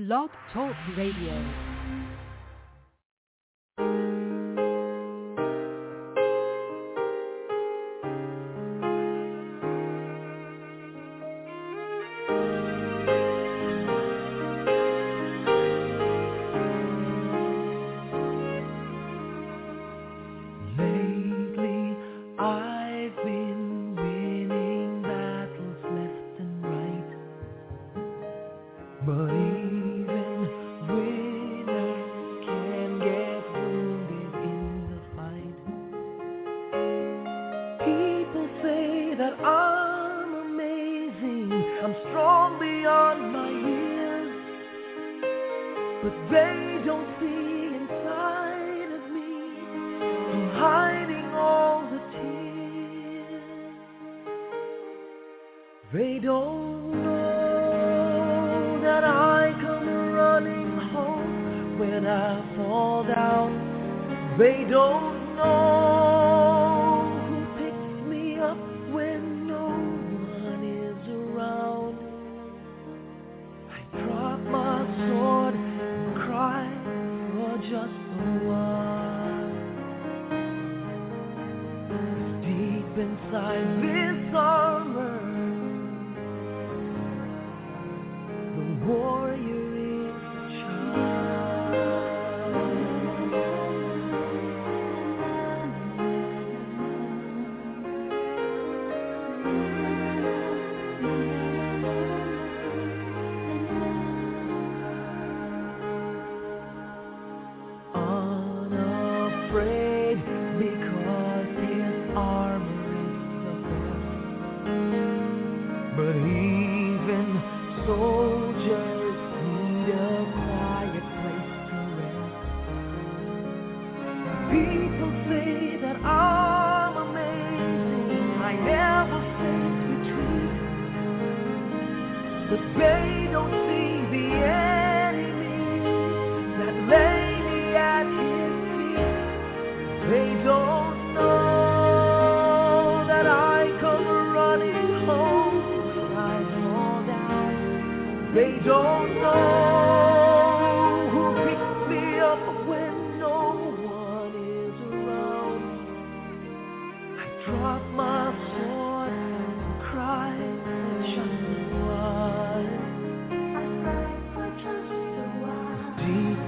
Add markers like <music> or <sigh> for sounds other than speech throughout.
Blog Talk Radio.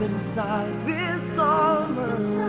Inside this armor,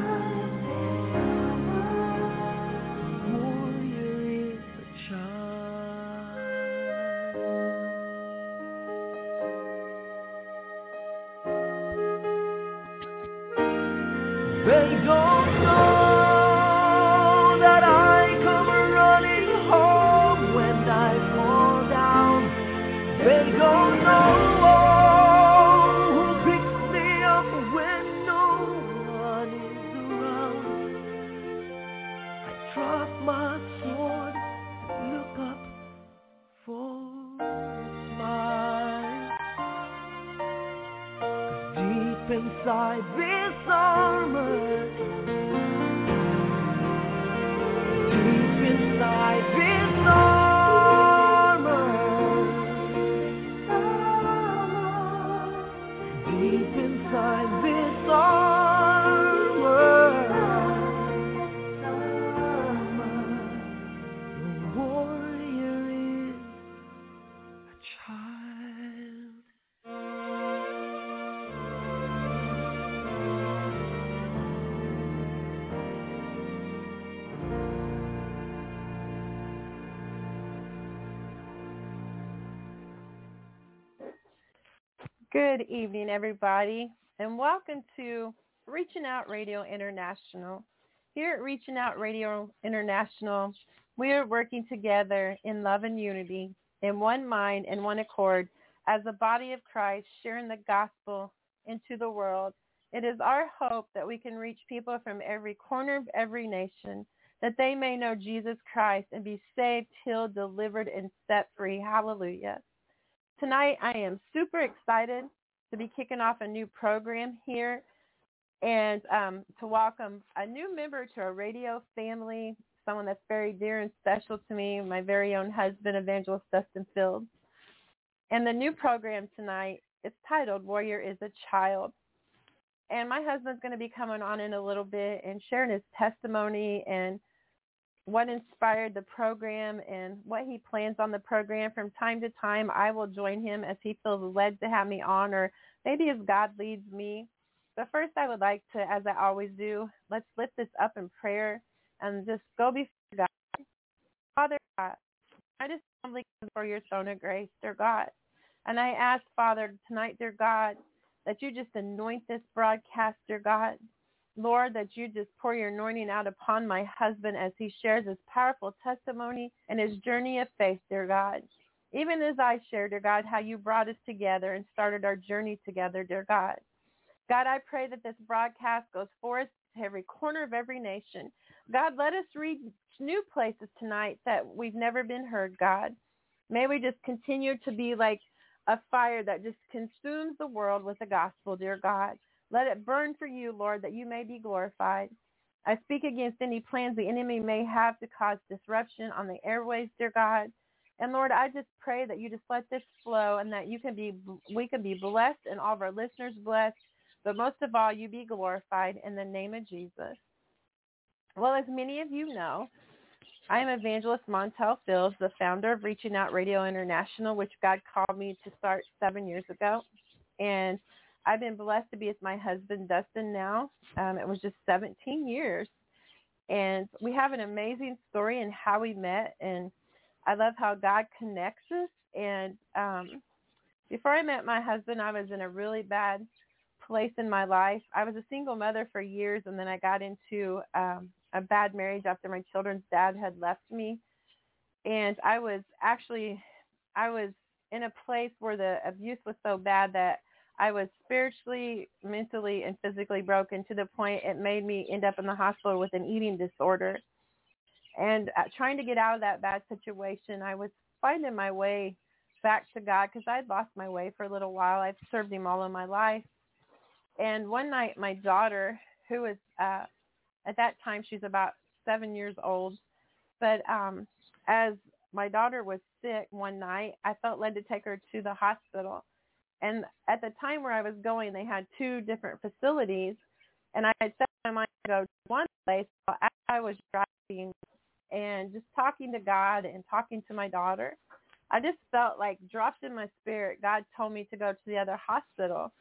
Good evening, everybody, and welcome to Reaching Out Radio International. Here at Reaching Out Radio International, we are working together in love and unity, in one mind and one accord, as a body of Christ, sharing the gospel into the world. It is our hope that we can reach people from every corner of every nation, that they may know Jesus Christ and be saved, healed, delivered, and set free. Hallelujah. Tonight, I am super excited to be kicking off a new program here and um, to welcome a new member to our radio family, someone that's very dear and special to me, my very own husband, Evangelist Dustin Fields. And the new program tonight is titled Warrior is a Child. And my husband's going to be coming on in a little bit and sharing his testimony and what inspired the program and what he plans on the program. From time to time, I will join him as he feels led to have me on or maybe as God leads me. But first, I would like to, as I always do, let's lift this up in prayer and just go before God. Father God, I just humbly come your throne of grace, dear God. And I ask, Father, tonight, dear God, that you just anoint this broadcast, dear God. Lord, that you just pour your anointing out upon my husband as he shares his powerful testimony and his journey of faith, dear God. Even as I share, dear God, how you brought us together and started our journey together, dear God. God, I pray that this broadcast goes forth to every corner of every nation. God, let us reach new places tonight that we've never been heard, God. May we just continue to be like a fire that just consumes the world with the gospel, dear God. Let it burn for you, Lord, that you may be glorified. I speak against any plans the enemy may have to cause disruption on the airways, dear God. And Lord, I just pray that you just let this flow and that you can be, we can be blessed and all of our listeners blessed. But most of all, you be glorified in the name of Jesus. Well, as many of you know, I am Evangelist Montell Fields, the founder of Reaching Out Radio International, which God called me to start seven years ago. And I've been blessed to be with my husband, Dustin, now. Um, it was just 17 years. And we have an amazing story in how we met. And I love how God connects us. And um, before I met my husband, I was in a really bad place in my life. I was a single mother for years, and then I got into um, a bad marriage after my children's dad had left me. And I was actually, I was in a place where the abuse was so bad that I was spiritually, mentally, and physically broken to the point it made me end up in the hospital with an eating disorder. And uh, trying to get out of that bad situation, I was finding my way back to God because I'd lost my way for a little while. I've served him all of my life. And one night, my daughter, who was uh, at that time she's about seven years old, but um, as my daughter was sick one night, I felt led to take her to the hospital. And at the time where I was going, they had two different facilities, and I had set my mind to go to one place. So as I was driving and just talking to God and talking to my daughter, I just felt like dropped in my spirit. God told me to go to the other hospital.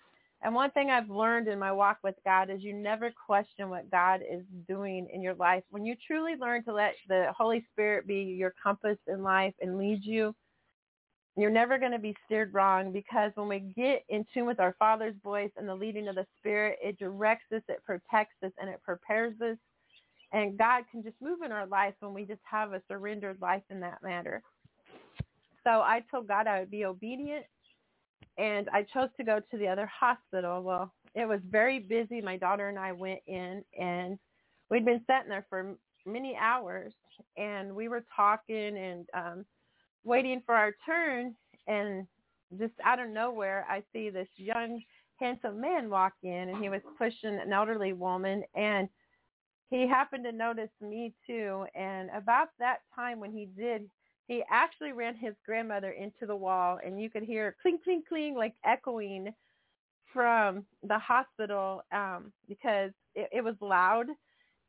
And one thing I've learned in my walk with God is you never question what God is doing in your life. When you truly learn to let the Holy Spirit be your compass in life and lead you, you're never going to be steered wrong because when we get in tune with our Father's voice and the leading of the Spirit, it directs us, it protects us, and it prepares us. And God can just move in our life when we just have a surrendered life in that matter. So I told God I would be obedient and I chose to go to the other hospital. Well, it was very busy. My daughter and I went in, and we'd been sitting there for many hours, and we were talking and um, waiting for our turn. And just out of nowhere, I see this young, handsome man walk in, and he was pushing an elderly woman, and he happened to notice me too. And about that time when he did, he actually ran his grandmother into the wall and you could hear cling cling cling like echoing from the hospital um because it, it was loud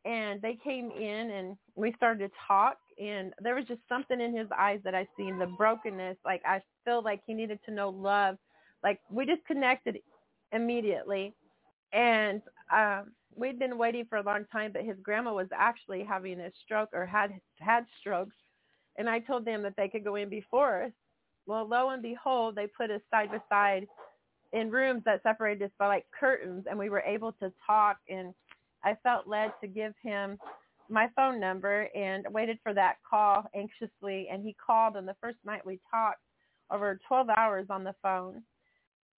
and they came in and we started to talk and there was just something in his eyes that I seen the brokenness like I feel like he needed to know love like we just connected immediately and um we'd been waiting for a long time but his grandma was actually having a stroke or had had strokes and I told them that they could go in before us. Well, lo and behold, they put us side by side in rooms that separated us by like curtains, and we were able to talk. And I felt led to give him my phone number and waited for that call anxiously. And he called, and the first night we talked over 12 hours on the phone.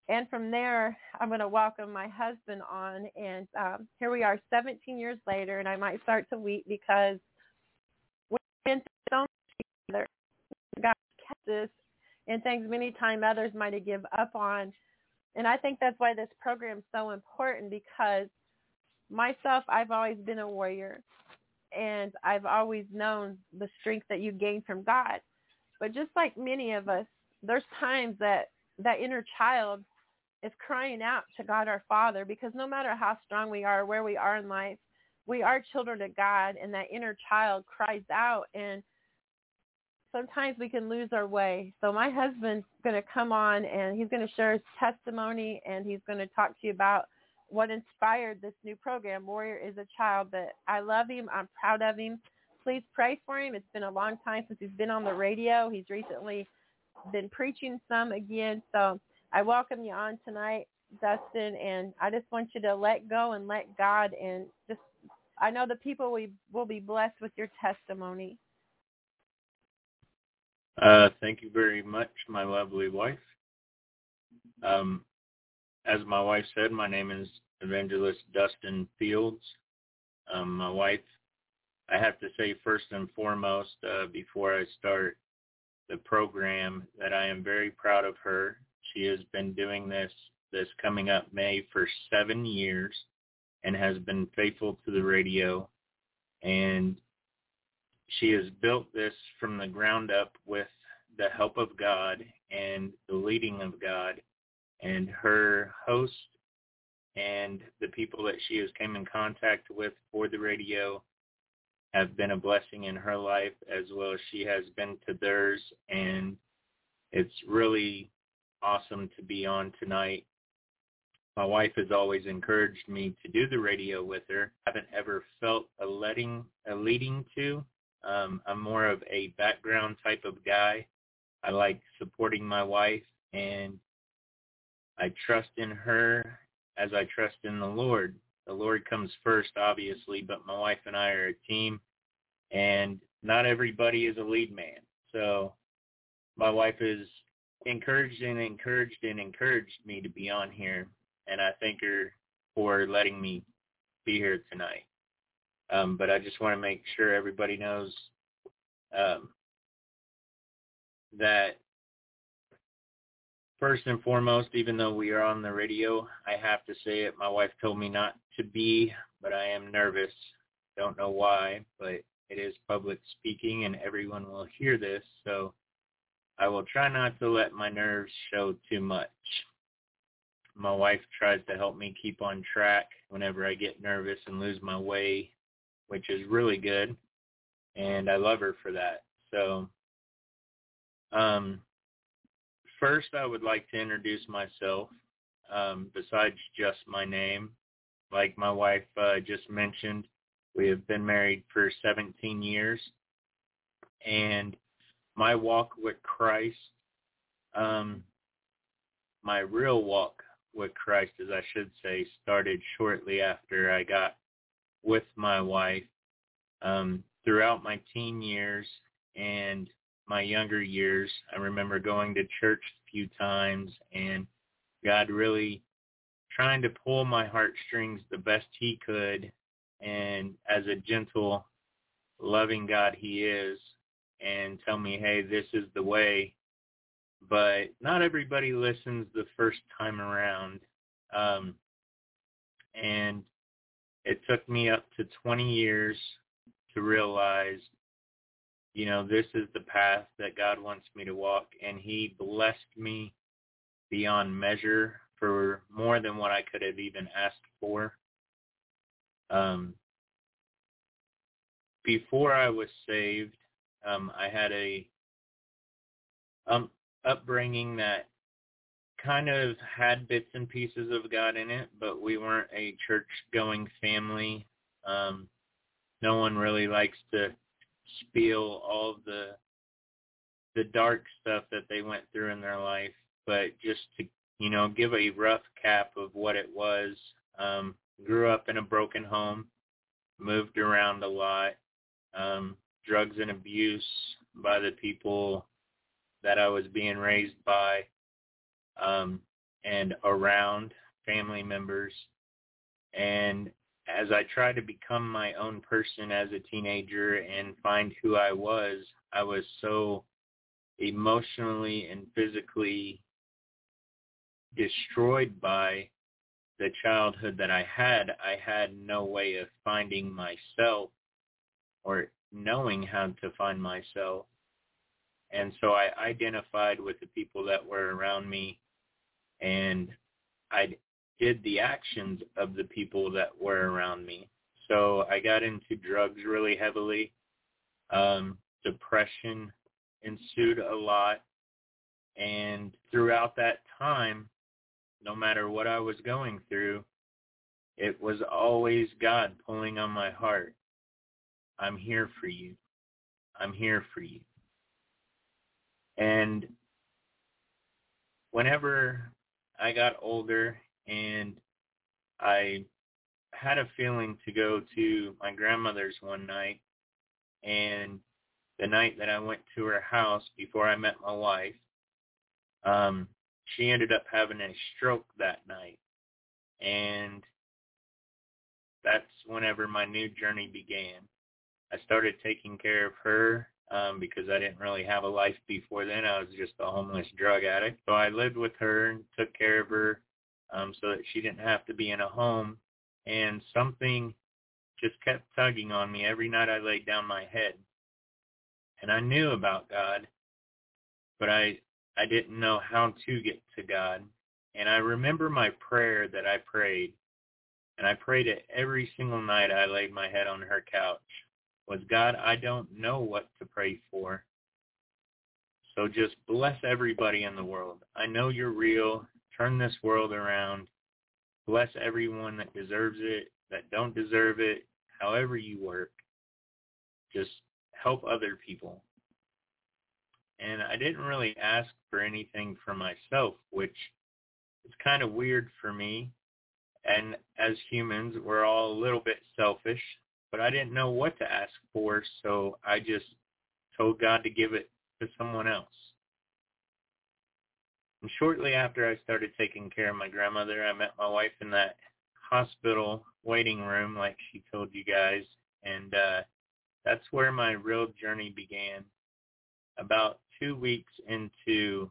And from there, I'm going to welcome my husband on. And um, here we are 17 years later, and I might start to weep because we've been so together. God kept us and things many times others might have give up on. And I think that's why this program is so important because myself, I've always been a warrior and I've always known the strength that you gain from God. But just like many of us, there's times that that inner child is crying out to God our Father because no matter how strong we are, where we are in life, we are children of God and that inner child cries out and sometimes we can lose our way. So my husband's going to come on and he's going to share his testimony and he's going to talk to you about what inspired this new program, Warrior is a Child. But I love him. I'm proud of him. Please pray for him. It's been a long time since he's been on the radio. He's recently been preaching some again. So I welcome you on tonight, Dustin, and I just want you to let go and let God and just I know the people we will be blessed with your testimony. Uh, thank you very much, my lovely wife. Um, as my wife said, my name is Evangelist Dustin Fields. Um, my wife, I have to say first and foremost, uh, before I start the program, that I am very proud of her. She has been doing this this coming up May for seven years and has been faithful to the radio. And she has built this from the ground up with the help of God and the leading of God and her host and the people that she has come in contact with for the radio have been a blessing in her life as well as she has been to theirs and it's really awesome to be on tonight my wife has always encouraged me to do the radio with her. I haven't ever felt a letting a leading to. Um, I'm more of a background type of guy. I like supporting my wife and I trust in her as I trust in the Lord. The Lord comes first, obviously, but my wife and I are a team and not everybody is a lead man. So my wife is encouraged and encouraged and encouraged me to be on here and I thank her for letting me be here tonight. Um, but I just want to make sure everybody knows um, that first and foremost, even though we are on the radio, I have to say it. My wife told me not to be, but I am nervous. Don't know why, but it is public speaking and everyone will hear this. So I will try not to let my nerves show too much my wife tries to help me keep on track whenever I get nervous and lose my way, which is really good. And I love her for that. So um, first I would like to introduce myself um, besides just my name. Like my wife uh, just mentioned, we have been married for 17 years. And my walk with Christ, um, my real walk with Christ, as I should say, started shortly after I got with my wife. Um, throughout my teen years and my younger years, I remember going to church a few times and God really trying to pull my heartstrings the best he could. And as a gentle, loving God he is and tell me, hey, this is the way. But not everybody listens the first time around. Um, and it took me up to 20 years to realize, you know, this is the path that God wants me to walk. And he blessed me beyond measure for more than what I could have even asked for. Um, before I was saved, um, I had a um, upbringing that kind of had bits and pieces of God in it, but we weren't a church-going family. Um, no one really likes to spiel all the the dark stuff that they went through in their life, but just to you know give a rough cap of what it was. Um, grew up in a broken home, moved around a lot, um, drugs and abuse by the people that I was being raised by um, and around family members. And as I tried to become my own person as a teenager and find who I was, I was so emotionally and physically destroyed by the childhood that I had. I had no way of finding myself or knowing how to find myself. And so I identified with the people that were around me and I did the actions of the people that were around me. So I got into drugs really heavily. Um, depression ensued a lot. And throughout that time, no matter what I was going through, it was always God pulling on my heart. I'm here for you. I'm here for you. And whenever I got older and I had a feeling to go to my grandmother's one night and the night that I went to her house before I met my wife, um, she ended up having a stroke that night. And that's whenever my new journey began. I started taking care of her um, because I didn't really have a life before then. I was just a homeless drug addict. So I lived with her and took care of her um, so that she didn't have to be in a home. And something just kept tugging on me every night I laid down my head. And I knew about God, but I I didn't know how to get to God. And I remember my prayer that I prayed, and I prayed it every single night I laid my head on her couch was God, I don't know what to pray for. So just bless everybody in the world. I know you're real. Turn this world around. Bless everyone that deserves it, that don't deserve it, however you work. Just help other people. And I didn't really ask for anything for myself, which is kind of weird for me. And as humans, we're all a little bit selfish but I didn't know what to ask for, so I just told God to give it to someone else. Shortly after I started taking care of my grandmother, I met my wife in that hospital waiting room like she told you guys, and uh that's where my real journey began. About two weeks into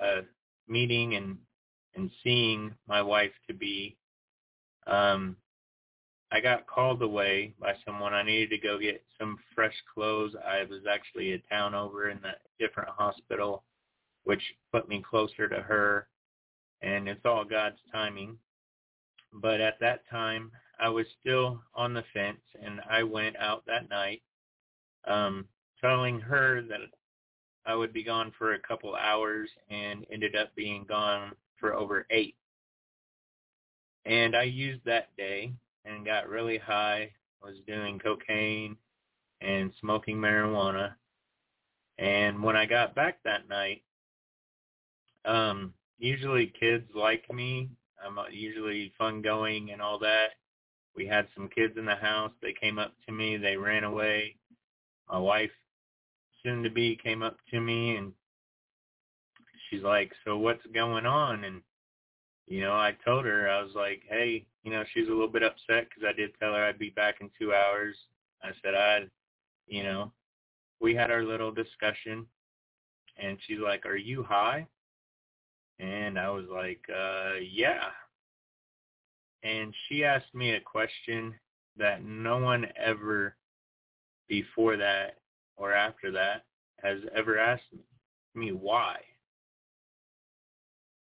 a meeting and and seeing my wife to be, um, I got called away by someone. I needed to go get some fresh clothes. I was actually a town over in a different hospital, which put me closer to her. And it's all God's timing. But at that time, I was still on the fence, and I went out that night, um, telling her that I would be gone for a couple hours, and ended up being gone for over eight. And I used that day and got really high, was doing cocaine and smoking marijuana. And when I got back that night, um, usually kids like me. I'm usually fun going and all that. We had some kids in the house. They came up to me. They ran away. My wife, soon to be, came up to me and she's like, "So what's going on?" And you know, I told her, I was like, hey, you know, she's a little bit upset because I did tell her I'd be back in two hours. I said I'd, you know, we had our little discussion and she's like, are you high? And I was like, uh, yeah. And she asked me a question that no one ever before that or after that has ever asked me, why?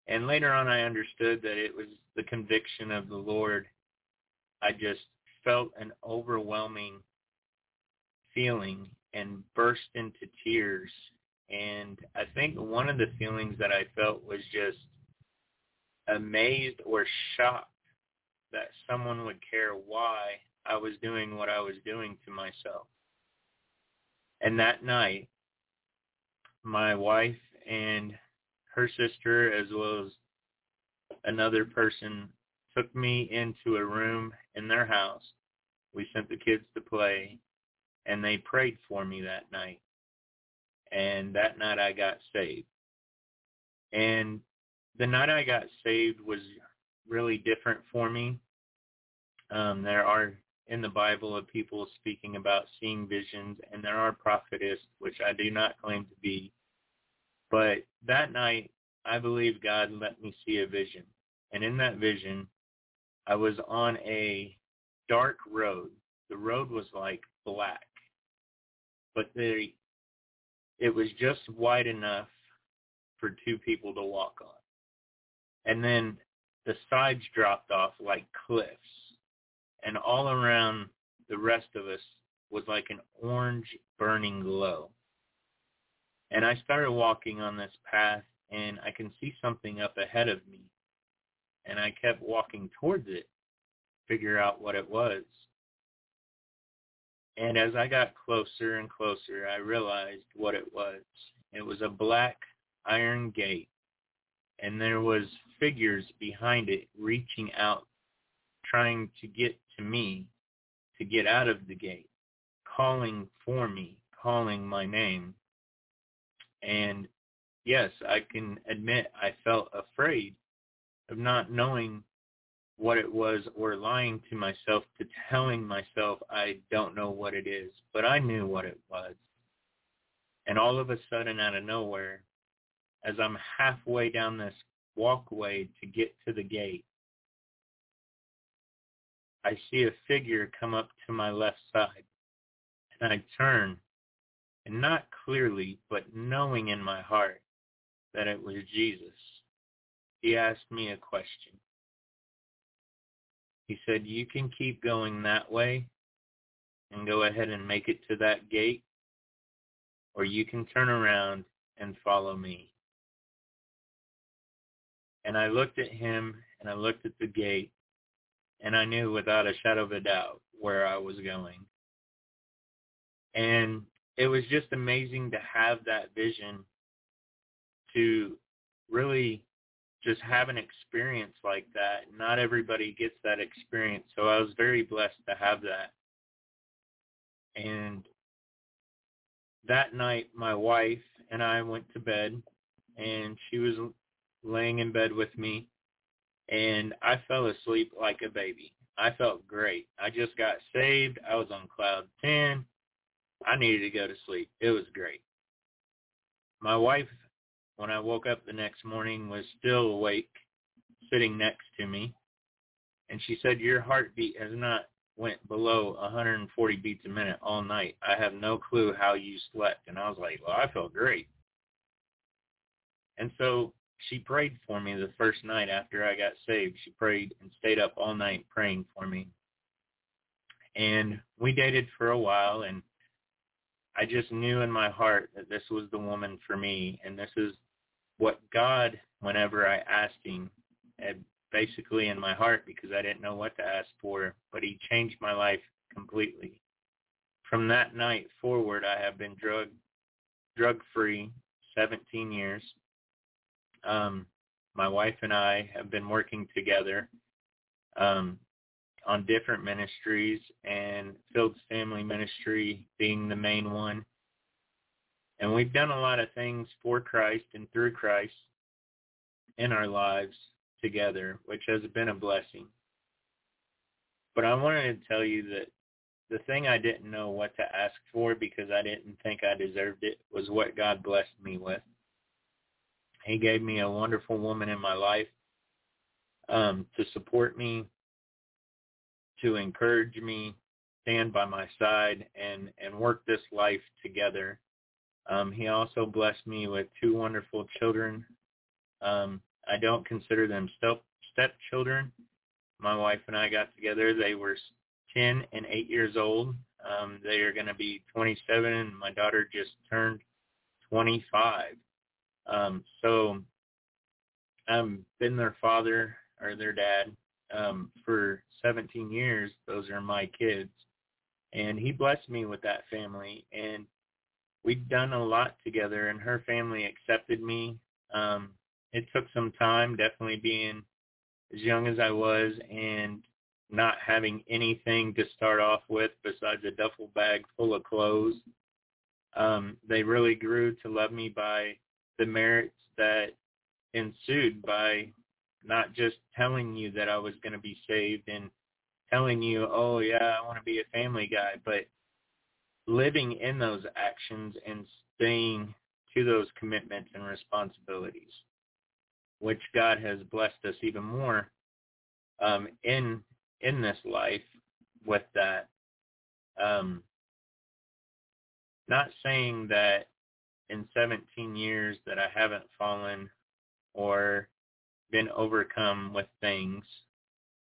And later on, I understood that it was the conviction of the Lord. I just felt an overwhelming feeling and burst into tears. And I think one of the feelings that I felt was just amazed or shocked that someone would care why I was doing what I was doing to myself. And that night, my wife and her sister as well as another person took me into a room in their house. We sent the kids to play and they prayed for me that night. And that night I got saved. And the night I got saved was really different for me. Um, there are in the Bible of people speaking about seeing visions, and there are prophetess, which I do not claim to be, but that night, I believe God let me see a vision. And in that vision, I was on a dark road. The road was like black. But the, it was just wide enough for two people to walk on. and then the sides dropped off like cliffs. And all around the rest of us was like an orange burning glow. And I started walking on this path and I can see something up ahead of me. And I kept walking towards it, to figure out what it was. And as I got closer and closer, I realized what it was. It was a black iron gate, and there was figures behind it reaching out, trying to get to me, to get out of the gate, calling for me, calling my name. And yes, I can admit I felt afraid of not knowing what it was or lying to myself to telling myself I don't know what it is, but I knew what it was. And all of a sudden out of nowhere, as I'm halfway down this walkway to get to the gate, I see a figure come up to my left side. And I turn, and not clearly, but knowing in my heart that it was Jesus, he asked me a question. He said, you can keep going that way and go ahead and make it to that gate, or you can turn around and follow me. And I looked at him and I looked at the gate and I knew without a shadow of a doubt where I was going. And it was just amazing to have that vision to really just have an experience like that. Not everybody gets that experience. So I was very blessed to have that. And that night, my wife and I went to bed, and she was laying in bed with me, and I fell asleep like a baby. I felt great. I just got saved. I was on cloud 10. I needed to go to sleep. It was great. My wife when I woke up the next morning was still awake, sitting next to me. And she said, your heartbeat has not went below 140 beats a minute all night. I have no clue how you slept. And I was like, well, I felt great. And so she prayed for me the first night after I got saved. She prayed and stayed up all night praying for me. And we dated for a while and I just knew in my heart that this was the woman for me and this is what God, whenever I asked him, basically in my heart because I didn't know what to ask for, but he changed my life completely. From that night forward, I have been drug drug free 17 years. Um, my wife and I have been working together um, on different ministries, and Fields Family Ministry being the main one. And we've done a lot of things for Christ and through Christ in our lives together, which has been a blessing. But I wanted to tell you that the thing I didn't know what to ask for because I didn't think I deserved it was what God blessed me with. He gave me a wonderful woman in my life um, to support me, to encourage me, stand by my side, and and work this life together um, he also blessed me with two wonderful children. Um, I don't consider them step stepchildren. My wife and I got together. They were 10 and 8 years old. Um, they are going to be 27, and my daughter just turned 25. Um, so I've been their father or their dad um, for 17 years. Those are my kids. And he blessed me with that family. And we'd done a lot together and her family accepted me. Um, it took some time, definitely being as young as I was and not having anything to start off with besides a duffel bag full of clothes. Um, they really grew to love me by the merits that ensued by not just telling you that I was going to be saved and telling you, oh yeah, I want to be a family guy, but living in those actions and staying to those commitments and responsibilities, which God has blessed us even more um, in in this life with that. Um, not saying that in 17 years that I haven't fallen or been overcome with things,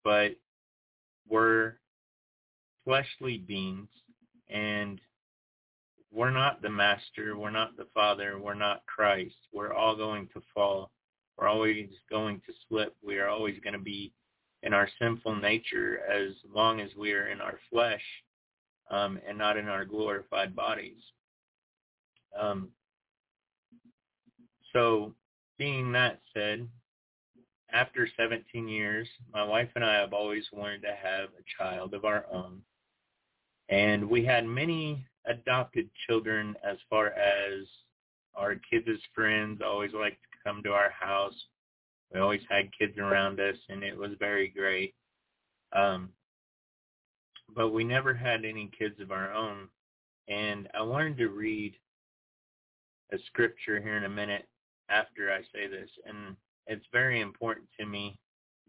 but we're fleshly beings and we're not the master, we're not the father, we're not Christ. We're all going to fall. We're always going to slip. We are always going to be in our sinful nature as long as we are in our flesh um, and not in our glorified bodies. Um, so being that said, after 17 years, my wife and I have always wanted to have a child of our own. And we had many adopted children as far as our kids' as friends always liked to come to our house. We always had kids around us, and it was very great. Um, but we never had any kids of our own. And I wanted to read a scripture here in a minute after I say this, and it's very important to me,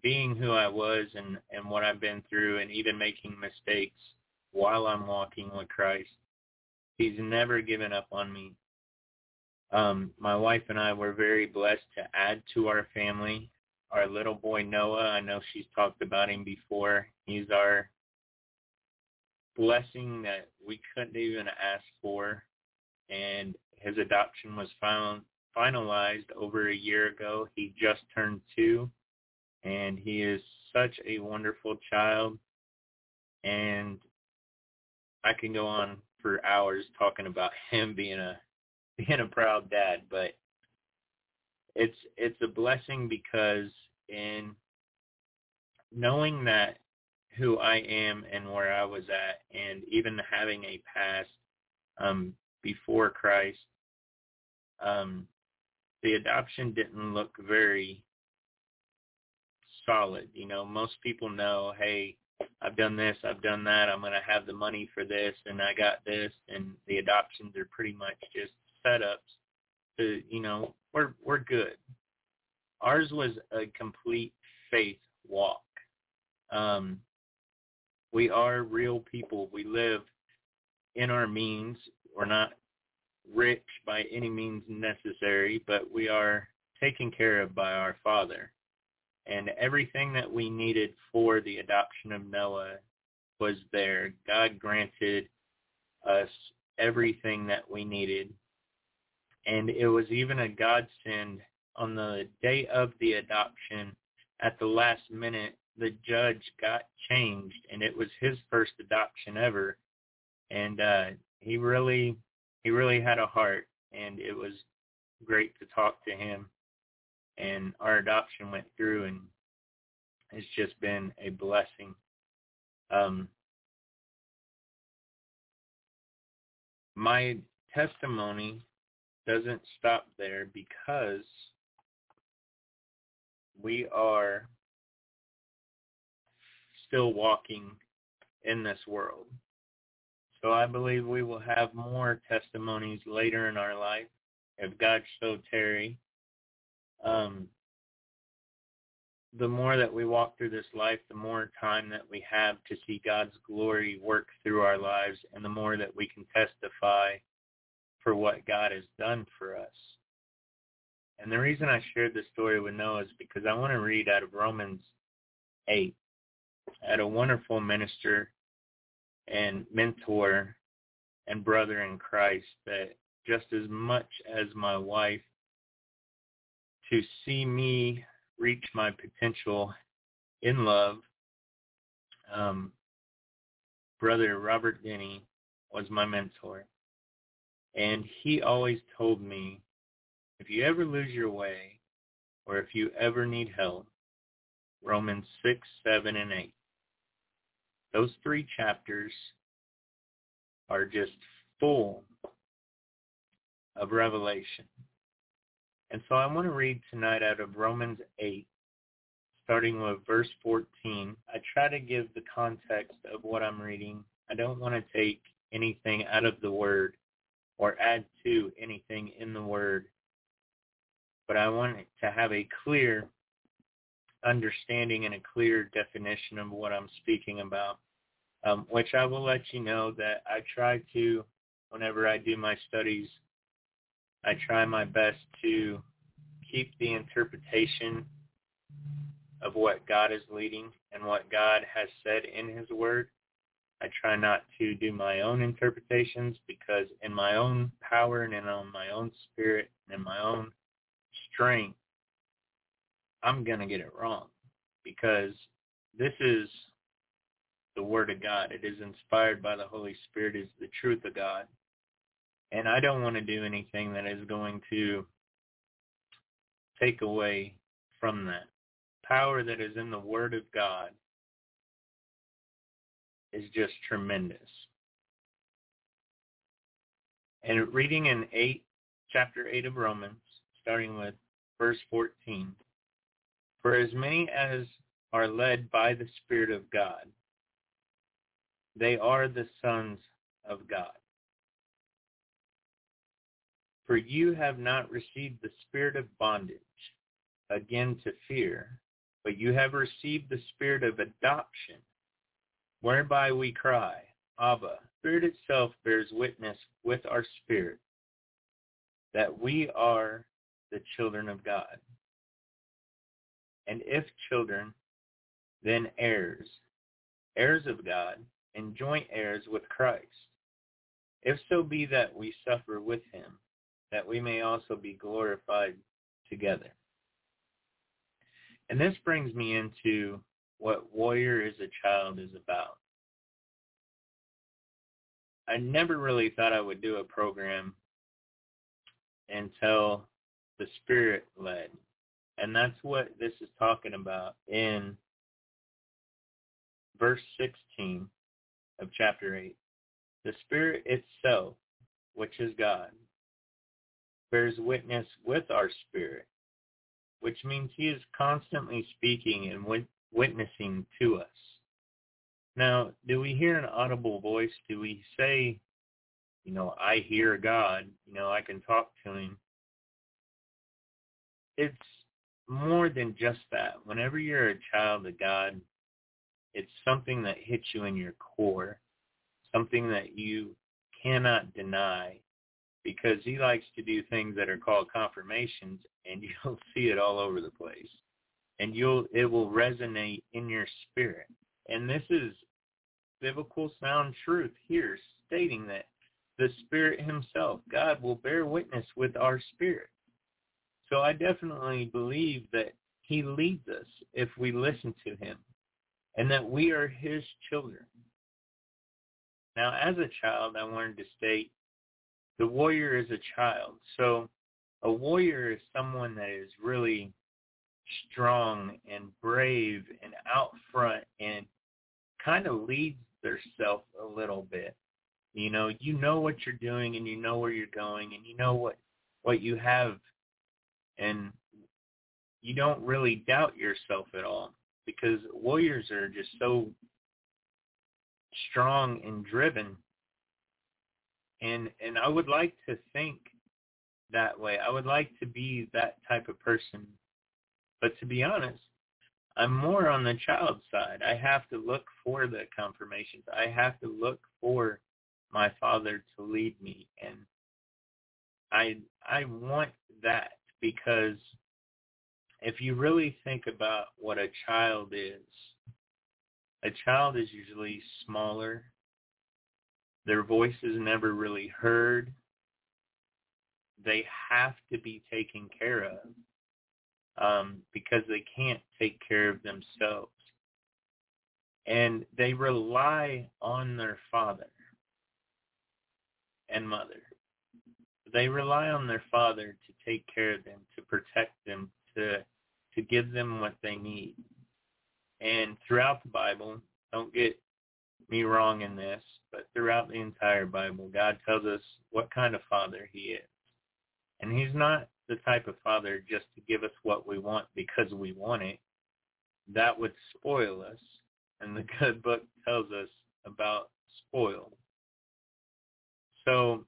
being who I was and, and what I've been through and even making mistakes while I'm walking with Christ. He's never given up on me. Um, my wife and I were very blessed to add to our family. Our little boy Noah, I know she's talked about him before. He's our blessing that we couldn't even ask for. And his adoption was found, finalized over a year ago. He just turned two, and he is such a wonderful child. And I can go on for hours talking about him being a <laughs> being a proud dad, but it's it's a blessing because in knowing that who I am and where I was at and even having a past um before Christ um the adoption didn't look very solid. You know, most people know, hey, I've done this, I've done that, I'm going to have the money for this, and I got this, and the adoptions are pretty much just setups to, you know, we're we're good. Ours was a complete faith walk. Um, we are real people. We live in our means. We're not rich by any means necessary, but we are taken care of by our Father and everything that we needed for the adoption of Noah was there. God granted us everything that we needed. And it was even a godsend on the day of the adoption at the last minute the judge got changed and it was his first adoption ever and uh he really he really had a heart and it was great to talk to him and our adoption went through and it's just been a blessing. Um, my testimony doesn't stop there because we are still walking in this world. So I believe we will have more testimonies later in our life if God so tarry. Um, the more that we walk through this life, the more time that we have to see God's glory work through our lives and the more that we can testify for what God has done for us. And the reason I shared this story with Noah is because I want to read out of Romans 8. I had a wonderful minister and mentor and brother in Christ that just as much as my wife to see me reach my potential in love, um, brother Robert Denny was my mentor. And he always told me, if you ever lose your way or if you ever need help, Romans 6, 7, and 8. Those three chapters are just full of revelation. And so I want to read tonight out of Romans 8, starting with verse 14. I try to give the context of what I'm reading. I don't want to take anything out of the word or add to anything in the word, but I want to have a clear understanding and a clear definition of what I'm speaking about, um, which I will let you know that I try to, whenever I do my studies, I try my best to keep the interpretation of what God is leading and what God has said in his word. I try not to do my own interpretations because in my own power and in my own spirit and in my own strength, I'm going to get it wrong because this is the word of God. It is inspired by the Holy Spirit. It is the truth of God. And I don't want to do anything that is going to take away from that. Power that is in the word of God is just tremendous. And reading in 8, chapter 8 of Romans, starting with verse 14, For as many as are led by the Spirit of God, they are the sons of God. For you have not received the spirit of bondage again to fear, but you have received the spirit of adoption, whereby we cry, Abba. Spirit itself bears witness with our spirit that we are the children of God. And if children, then heirs, heirs of God, and joint heirs with Christ, if so be that we suffer with him, that we may also be glorified together. And this brings me into what Warrior is a Child is about. I never really thought I would do a program until the Spirit led. And that's what this is talking about in verse 16 of chapter 8. The Spirit itself, which is God, bears witness with our spirit, which means he is constantly speaking and witnessing to us. Now, do we hear an audible voice? Do we say, you know, I hear God, you know, I can talk to him? It's more than just that. Whenever you're a child of God, it's something that hits you in your core, something that you cannot deny because he likes to do things that are called confirmations and <laughs> you'll see it all over the place. And you'll it will resonate in your spirit. And this is biblical sound truth here stating that the spirit himself, God will bear witness with our spirit. So I definitely believe that he leads us if we listen to him and that we are his children. Now, as a child, I wanted to state the warrior is a child. So a warrior is someone that is really strong and brave and out front and kind of leads theirself a little bit. You know, you know what you're doing and you know where you're going and you know what what you have and you don't really doubt yourself at all because warriors are just so strong and driven and and I would like to think that way. I would like to be that type of person. But to be honest, I'm more on the child side. I have to look for the confirmations. I have to look for my father to lead me and I I want that because if you really think about what a child is, a child is usually smaller their voice is never really heard. They have to be taken care of um, because they can't take care of themselves. And they rely on their father and mother. They rely on their father to take care of them, to protect them, to to give them what they need. And throughout the Bible, don't get me wrong in this, but throughout the entire Bible, God tells us what kind of father he is. And he's not the type of father just to give us what we want because we want it. That would spoil us. And the <laughs> good book tells us about spoil. So,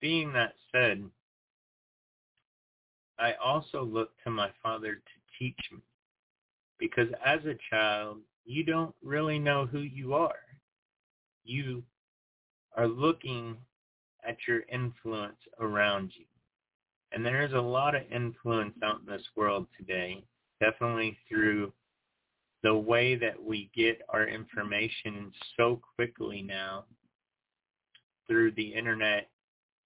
being that said, I also look to my father to teach me. Because as a child, you don't really know who you are. You are looking at your influence around you. And there is a lot of influence out in this world today. definitely through the way that we get our information so quickly now through the internet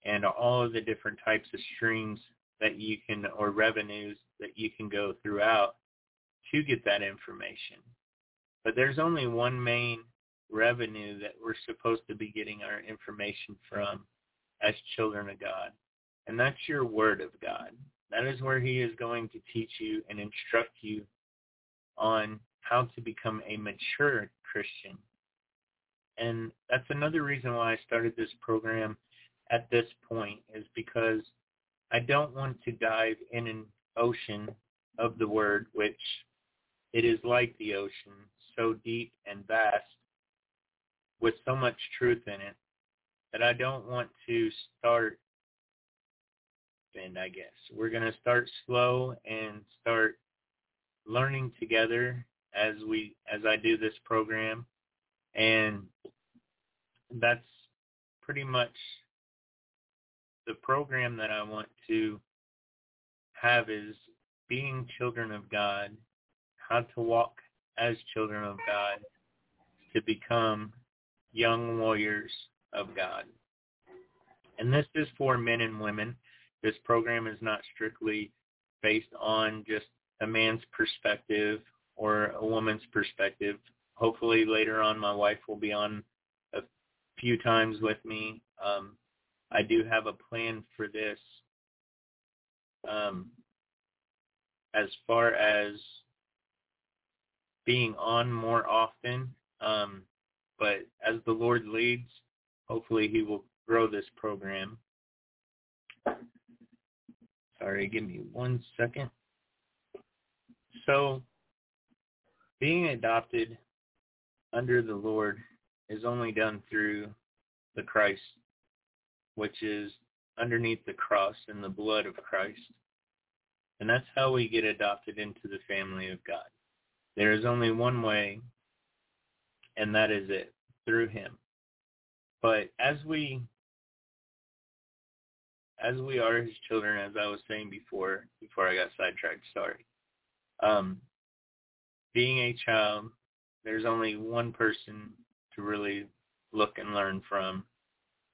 and all of the different types of streams that you can or revenues that you can go throughout to get that information. But there's only one main revenue that we're supposed to be getting our information from as children of God. And that's your word of God. That is where he is going to teach you and instruct you on how to become a mature Christian. And that's another reason why I started this program at this point is because I don't want to dive in an ocean of the word, which it is like the ocean, so deep and vast, with so much truth in it, that I don't want to start and I guess we're going to start slow and start learning together as we as I do this program. And that's pretty much the program that I want to have is being children of God, how to walk as children of God to become young warriors of God. And this is for men and women. This program is not strictly based on just a man's perspective or a woman's perspective. Hopefully later on my wife will be on a few times with me. Um, I do have a plan for this. Um, as far as being on more often, um, but as the Lord leads, hopefully he will grow this program. Sorry, give me one second. So being adopted under the Lord is only done through the Christ, which is underneath the cross and the blood of Christ. And that's how we get adopted into the family of God. There is only one way, and that is it, through him. But as we as we are his children, as I was saying before, before I got sidetracked, sorry. Um, being a child, there's only one person to really look and learn from,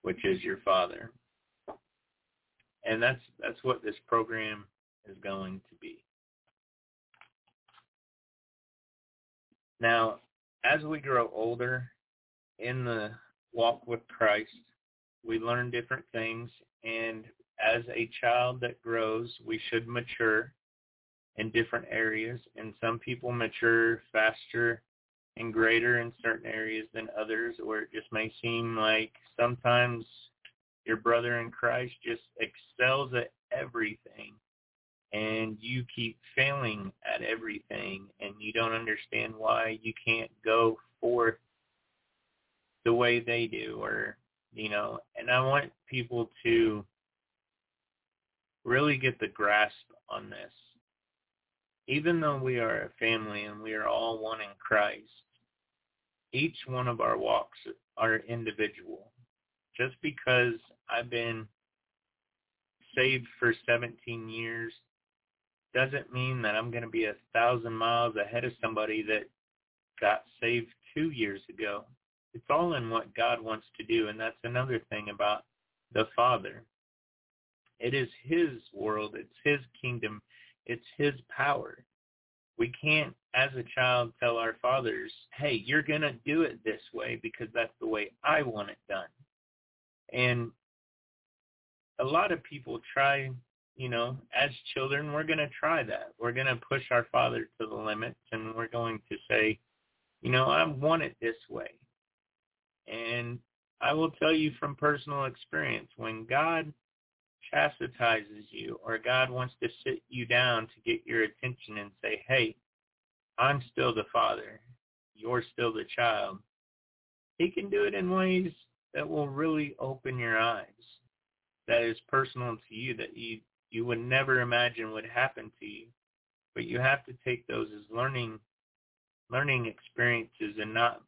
which is your father. And that's that's what this program is going to be. Now, as we grow older in the walk with Christ, we learn different things and as a child that grows, we should mature in different areas, and some people mature faster and greater in certain areas than others, or it just may seem like sometimes your brother in Christ just excels at everything and you keep failing at everything and you don't understand why you can't go forth the way they do or you know and i want people to really get the grasp on this even though we are a family and we are all one in Christ, each one of our walks are individual. Just because I've been saved for 17 years doesn't mean that I'm going to be a thousand miles ahead of somebody that got saved two years ago. It's all in what God wants to do, and that's another thing about the Father. It is His world. It's His kingdom. It's his power. We can't, as a child, tell our fathers, hey, you're going to do it this way because that's the way I want it done. And a lot of people try, you know, as children, we're going to try that. We're going to push our father to the limits and we're going to say, you know, I want it this way. And I will tell you from personal experience, when God chastises you or God wants to sit you down to get your attention and say, hey, I'm still the father. You're still the child. He can do it in ways that will really open your eyes. That is personal to you that you, you would never imagine would happen to you. But you have to take those as learning learning experiences and not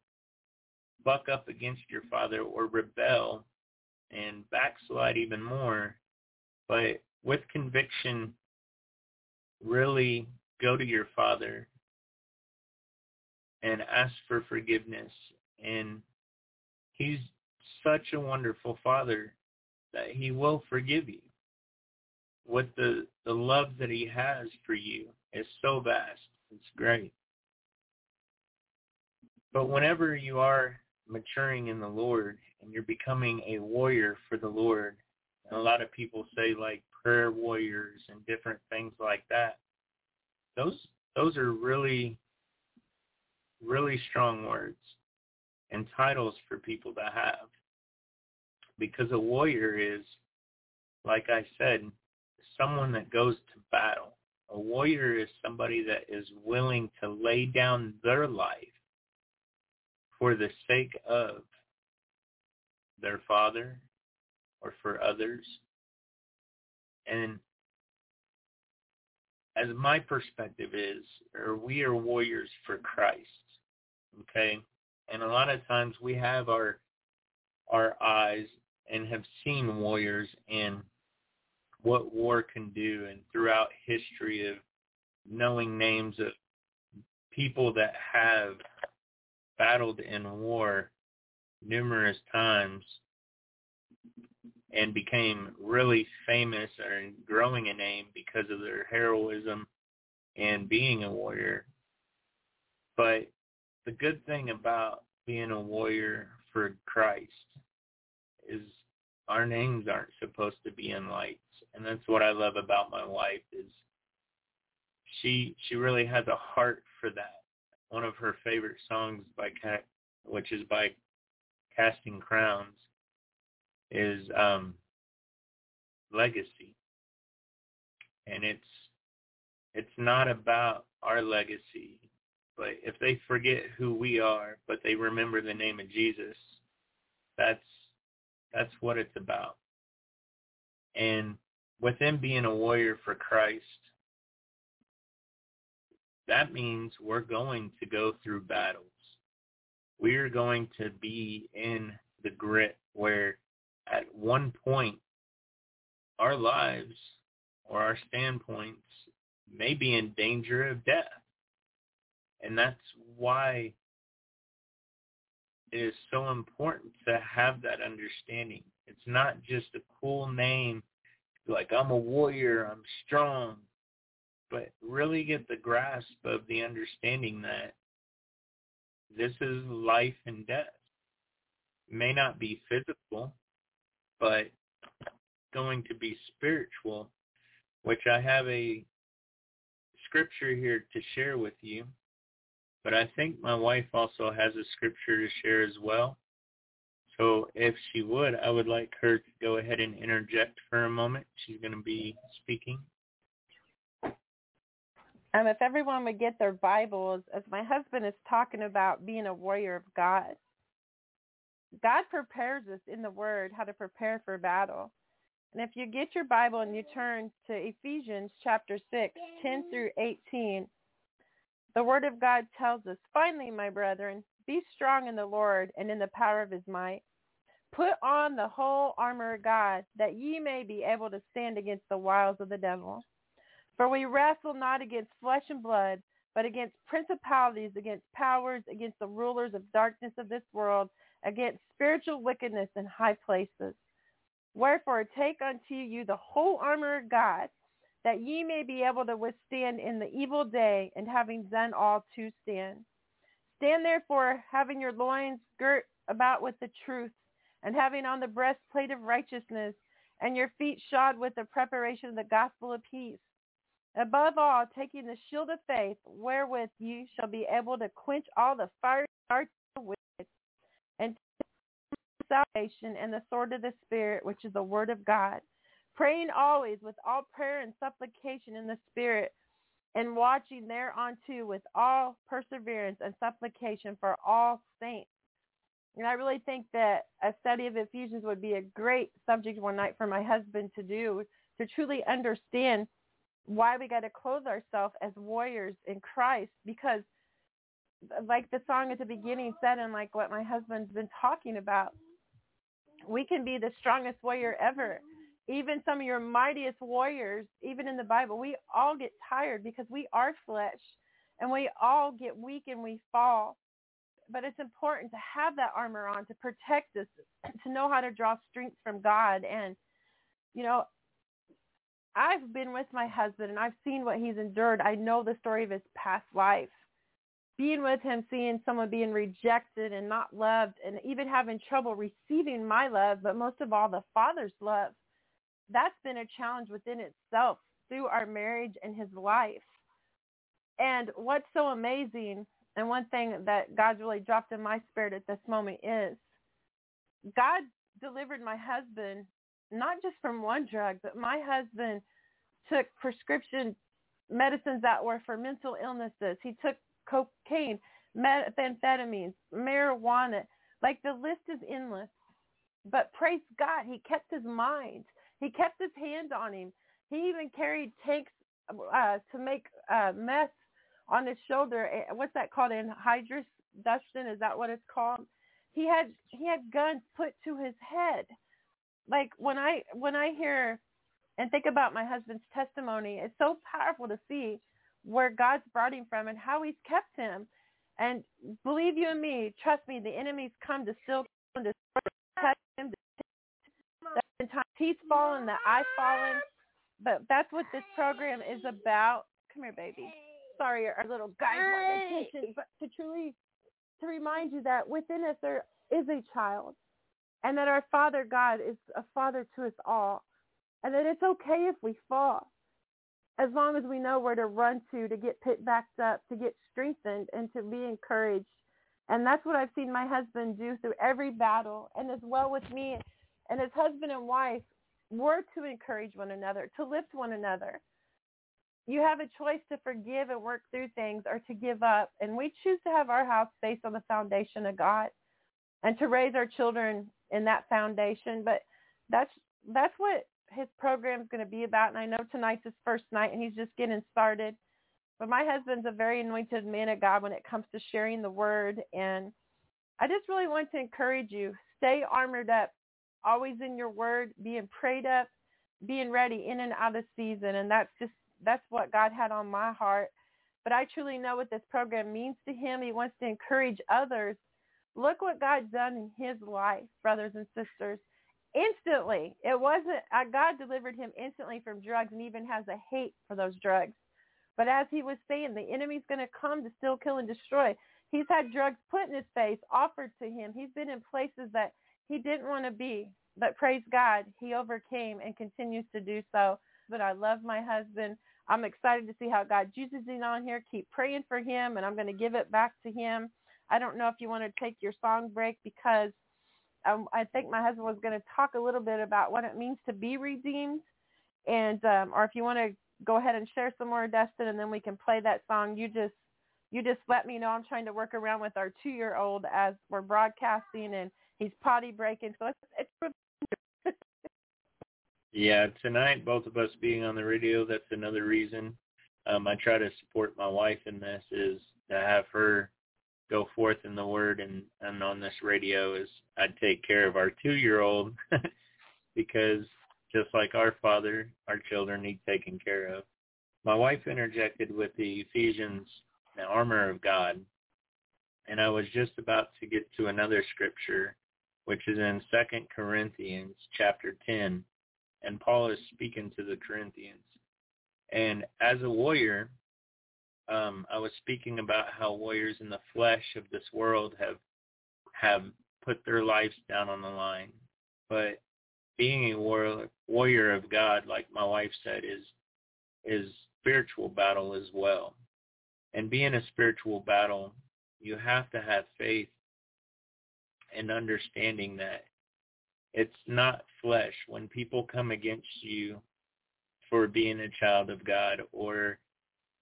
buck up against your father or rebel and backslide even more but with conviction really go to your father and ask for forgiveness. And he's such a wonderful father that he will forgive you. What the, the love that he has for you is so vast. It's great. But whenever you are maturing in the Lord and you're becoming a warrior for the Lord, and a lot of people say like prayer warriors and different things like that, those those are really really strong words and titles for people to have. Because a warrior is, like I said, someone that goes to battle. A warrior is somebody that is willing to lay down their life for the sake of their father or for others. And as my perspective is, or we are warriors for Christ. Okay? And a lot of times we have our our eyes and have seen warriors and what war can do and throughout history of knowing names of people that have battled in war numerous times and became really famous and growing a name because of their heroism and being a warrior. But the good thing about being a warrior for Christ is our names aren't supposed to be in lights. And that's what I love about my wife is she she really has a heart for that. One of her favorite songs by Cat which is by Casting Crowns is um legacy. And it's it's not about our legacy but if they forget who we are, but they remember the name of Jesus, that's that's what it's about. And with them being a warrior for Christ, that means we're going to go through battles. We're going to be in the grit where at one point our lives or our standpoints may be in danger of death. And that's why it is so important to have that understanding. It's not just a cool name, like I'm a warrior, I'm strong, but really get the grasp of the understanding that this is life and death. It may not be physical, but going to be spiritual, which I have a scripture here to share with you but I think my wife also has a scripture to share as well. So if she would, I would like her to go ahead and interject for a moment. She's going to be speaking. Um, if everyone would get their Bibles, as my husband is talking about being a warrior of God, God prepares us in the Word how to prepare for battle. And if you get your Bible and you turn to Ephesians chapter 6, 10 through 18, the word of God tells us, Finally, my brethren, be strong in the Lord and in the power of his might. Put on the whole armor of God, that ye may be able to stand against the wiles of the devil. For we wrestle not against flesh and blood, but against principalities, against powers, against the rulers of darkness of this world, against spiritual wickedness in high places. Wherefore take unto you the whole armor of God, that ye may be able to withstand in the evil day, and having done all to stand. Stand therefore, having your loins girt about with the truth, and having on the breastplate of righteousness, and your feet shod with the preparation of the gospel of peace. Above all, taking the shield of faith, wherewith ye shall be able to quench all the fiery darts of the wicked, and salvation and the sword of the Spirit, which is the word of God praying always with all prayer and supplication in the Spirit, and watching thereunto with all perseverance and supplication for all saints. And I really think that a study of Ephesians would be a great subject one night for my husband to do, to truly understand why we got to clothe ourselves as warriors in Christ, because like the song at the beginning said, and like what my husband's been talking about, we can be the strongest warrior ever even some of your mightiest warriors, even in the Bible, we all get tired because we are flesh and we all get weak and we fall. But it's important to have that armor on to protect us, <clears throat> to know how to draw strength from God. And, you know, I've been with my husband and I've seen what he's endured. I know the story of his past life. Being with him, seeing someone being rejected and not loved and even having trouble receiving my love, but most of all, the Father's love that's been a challenge within itself through our marriage and his life. And what's so amazing, and one thing that God's really dropped in my spirit at this moment is God delivered my husband not just from one drug, but my husband took prescription medicines that were for mental illnesses. He took cocaine, methamphetamines, marijuana. Like the list is endless. But praise God, he kept his mind. He kept his hand on him. He even carried tanks uh, to make uh, meth on his shoulder. What's that called? Anhydrous Dustin? Is that what it's called? He had he had guns put to his head. Like when I when I hear and think about my husband's testimony, it's so powerful to see where God's brought him from and how He's kept him. And believe you and me, trust me, the enemy's come to steal, to destroy, him, to times he's fallen, that I've fallen. But that's what this program is about. Come here, baby. Sorry, our little guy attention, but to truly to remind you that within us there is a child, and that our Father God is a Father to us all, and that it's okay if we fall, as long as we know where to run to to get picked back up, to get strengthened, and to be encouraged. And that's what I've seen my husband do through every battle, and as well with me and as husband and wife, we're to encourage one another, to lift one another. You have a choice to forgive and work through things or to give up. And we choose to have our house based on the foundation of God and to raise our children in that foundation. But that's that's what his program is going to be about. And I know tonight's his first night and he's just getting started. But my husband's a very anointed man of God when it comes to sharing the word. And I just really want to encourage you, stay armored up always in your word, being prayed up, being ready in and out of season. And that's just, that's what God had on my heart. But I truly know what this program means to him. He wants to encourage others. Look what God's done in his life, brothers and sisters. Instantly. It wasn't, uh, God delivered him instantly from drugs and even has a hate for those drugs. But as he was saying, the enemy's going to come to steal, kill, and destroy. He's had drugs put in his face, offered to him. He's been in places that he didn't want to be. But praise God, he overcame and continues to do so. But I love my husband. I'm excited to see how God uses him on here. Keep praying for him, and I'm going to give it back to him. I don't know if you want to take your song break because um, I think my husband was going to talk a little bit about what it means to be redeemed, and um, or if you want to go ahead and share some more, Dustin, and then we can play that song. You just you just let me know. I'm trying to work around with our two year old as we're broadcasting and he's potty breaking. So it's, it's <laughs> yeah, tonight both of us being on the radio, that's another reason. Um, I try to support my wife in this is to have her go forth in the word and, and on this radio is I take care of our two year old <laughs> because just like our father, our children need taken care of. My wife interjected with the Ephesians, the armor of God, and I was just about to get to another scripture which is in Second Corinthians chapter 10. And Paul is speaking to the Corinthians. And as a warrior, um, I was speaking about how warriors in the flesh of this world have have put their lives down on the line. But being a warrior, warrior of God, like my wife said, is is spiritual battle as well. And being a spiritual battle, you have to have faith and understanding that it's not flesh. When people come against you for being a child of God or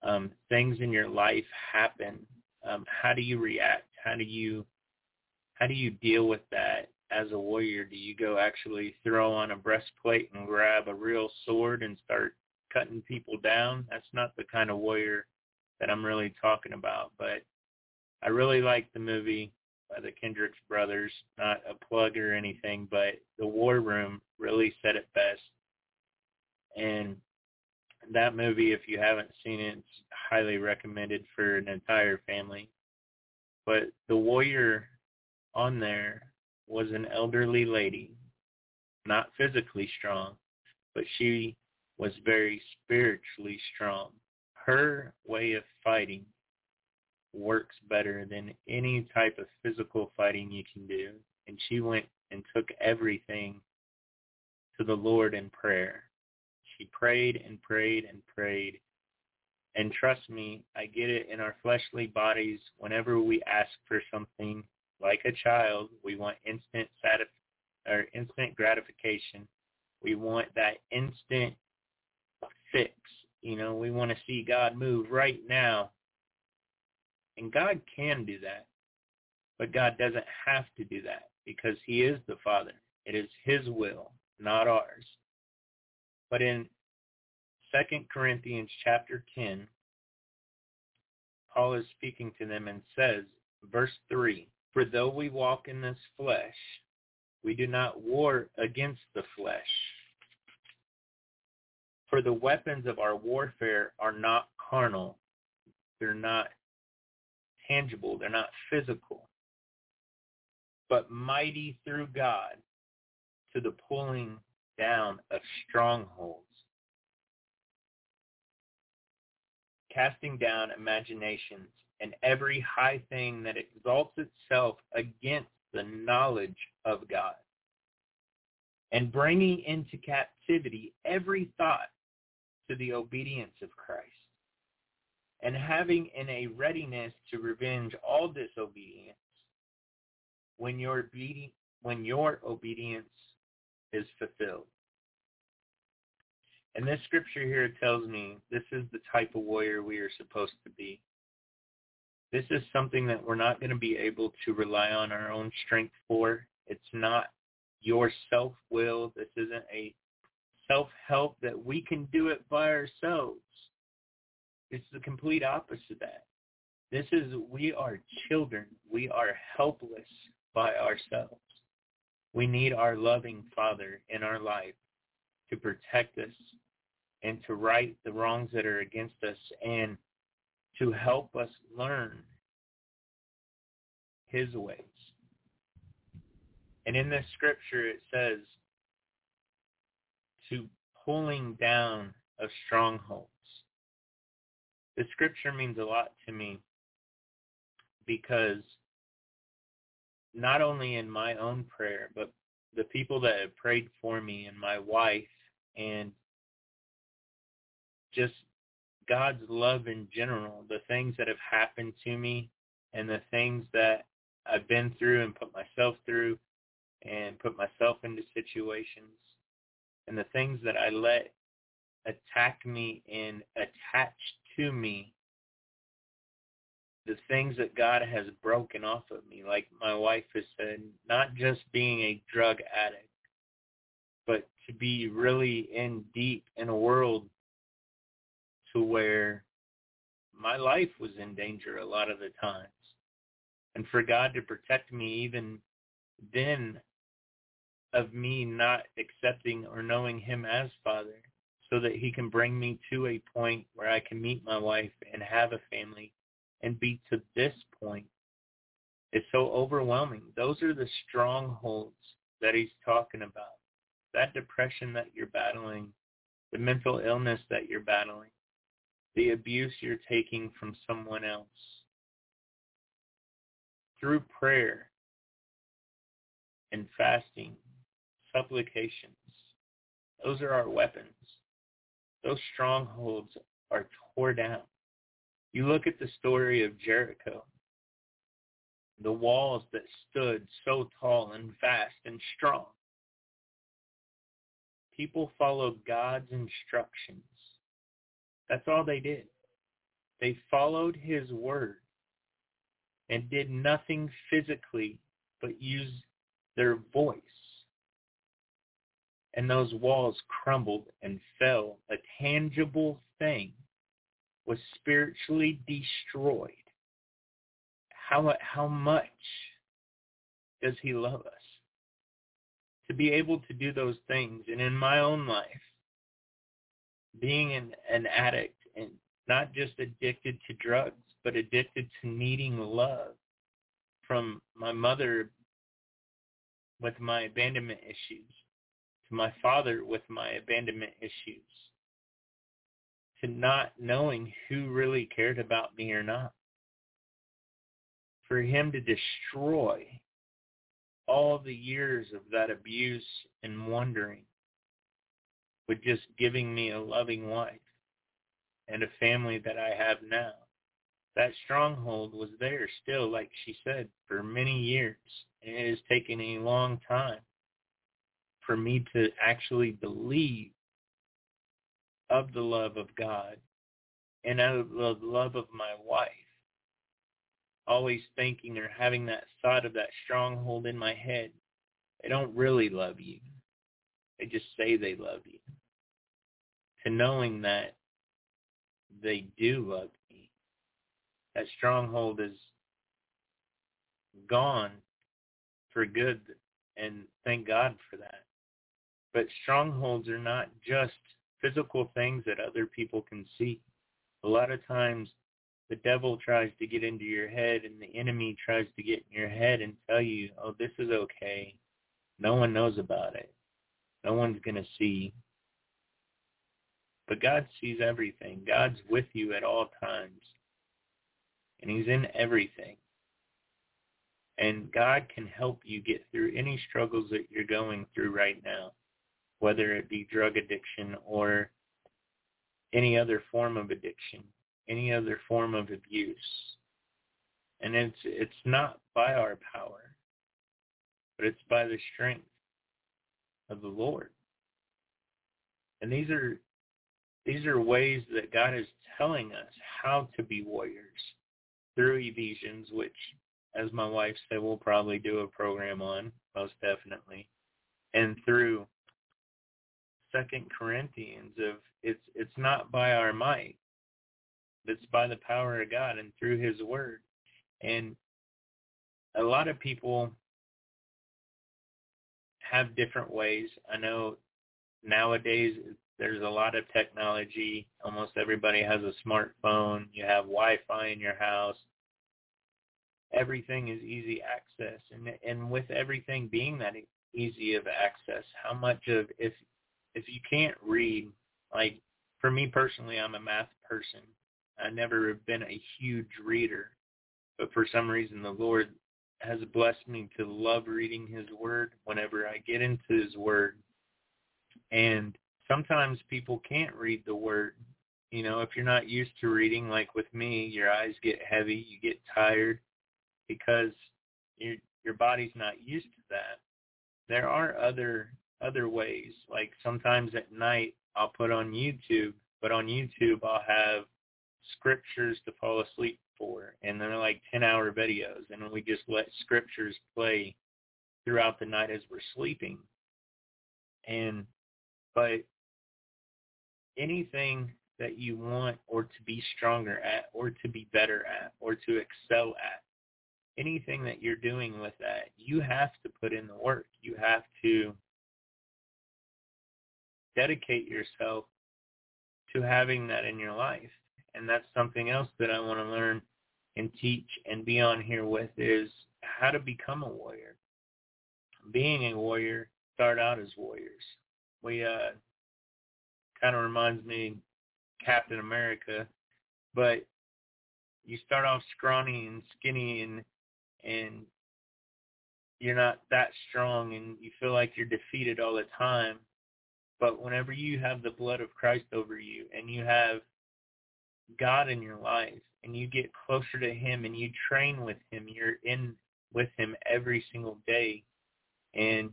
um, things in your life happen, um, how do you react? How do you how do you deal with that as a warrior? Do you go actually throw on a breastplate and grab a real sword and start cutting people down? That's not the kind of warrior that I'm really talking about. But I really like the movie by the Kendricks brothers. Not a plug or anything, but the War Room really said it best. And that movie, if you haven't seen it, it's highly recommended for an entire family. But the warrior on there was an elderly lady, not physically strong, but she was very spiritually strong. Her way of fighting works better than any type of physical fighting you can do. And she went and took everything to the Lord in prayer. She prayed and prayed and prayed. And trust me, I get it in our fleshly bodies whenever we ask for something like a child, we want instant satisfaction or instant gratification. We want that instant fix. You know, we want to see God move right now. And God can do that. But God doesn't have to do that because he is the Father. It is his will, not ours. But in 2 Corinthians chapter 10, Paul is speaking to them and says, verse 3, For though we walk in this flesh, we do not war against the flesh. For the weapons of our warfare are not carnal. They're not tangible. They're not physical. But mighty through God to the pulling down of strongholds. Casting down imaginations and every high thing that exalts itself against the knowledge of God, and bringing into captivity every thought to the obedience of Christ, and having in a readiness to revenge all disobedience when your obedi- when your obedience is fulfilled. And this scripture here tells me this is the type of warrior we are supposed to be. This is something that we're not going to be able to rely on our own strength for. It's not your self-will. This isn't a self-help that we can do it by ourselves. It's the complete opposite of that. This is, we are children. We are helpless by ourselves. We need our loving Father in our life to protect us and to right the wrongs that are against us and to help us learn his ways. And in this scripture it says to pulling down of strongholds. The scripture means a lot to me because not only in my own prayer, but the people that have prayed for me and my wife and just God's love in general, the things that have happened to me and the things that I've been through and put myself through and put myself into situations and the things that I let attack me and attach to me the things that God has broken off of me, like my wife has said, not just being a drug addict, but to be really in deep in a world to where my life was in danger a lot of the times. And for God to protect me even then of me not accepting or knowing him as father so that he can bring me to a point where I can meet my wife and have a family and be to this point is so overwhelming. Those are the strongholds that he's talking about. That depression that you're battling, the mental illness that you're battling, the abuse you're taking from someone else. Through prayer and fasting, supplications, those are our weapons. Those strongholds are tore down. You look at the story of Jericho, the walls that stood so tall and vast and strong. People followed God's instructions that's all they did. They followed his word and did nothing physically but use their voice. And those walls crumbled and fell. A tangible thing was spiritually destroyed. How, how much does he love us? To be able to do those things. And in my own life, being an, an addict and not just addicted to drugs, but addicted to needing love from my mother with my abandonment issues, to my father with my abandonment issues, to not knowing who really cared about me or not. For him to destroy all the years of that abuse and wondering with just giving me a loving wife and a family that I have now. That stronghold was there still, like she said, for many years. And it has taken a long time for me to actually believe of the love of God and of the love of my wife. Always thinking or having that thought of that stronghold in my head. They don't really love you. They just say they love you. To knowing that they do love me. That stronghold is gone for good, and thank God for that. But strongholds are not just physical things that other people can see. A lot of times the devil tries to get into your head and the enemy tries to get in your head and tell you, oh, this is okay. No one knows about it. No one's going to see. But God sees everything. God's with you at all times. And he's in everything. And God can help you get through any struggles that you're going through right now, whether it be drug addiction or any other form of addiction, any other form of abuse. And it's it's not by our power, but it's by the strength of the Lord. And these are these are ways that God is telling us how to be warriors through Ephesians, which, as my wife said, we'll probably do a program on, most definitely, and through Second Corinthians of it's it's not by our might, it's by the power of God and through His Word. And a lot of people have different ways. I know nowadays there's a lot of technology. Almost everybody has a smartphone. You have Wi-Fi in your house. Everything is easy access, and and with everything being that easy of access, how much of if if you can't read, like for me personally, I'm a math person. I never have been a huge reader, but for some reason the Lord has blessed me to love reading His Word. Whenever I get into His Word, and sometimes people can't read the word. You know, if you're not used to reading, like with me, your eyes get heavy, you get tired because your your body's not used to that. There are other other ways. Like sometimes at night I'll put on YouTube, but on YouTube I'll have scriptures to fall asleep for, and they're like ten hour videos, and we just let scriptures play throughout the night as we're sleeping. And but anything that you want or to be stronger at or to be better at or to excel at, anything that you're doing with that, you have to put in the work. You have to dedicate yourself to having that in your life. And that's something else that I want to learn and teach and be on here with is how to become a warrior. Being a warrior, start out as warriors. We uh kind of reminds me Captain America, but you start off scrawny and skinny and and you're not that strong and you feel like you're defeated all the time. But whenever you have the blood of Christ over you and you have God in your life and you get closer to him and you train with him, you're in with him every single day and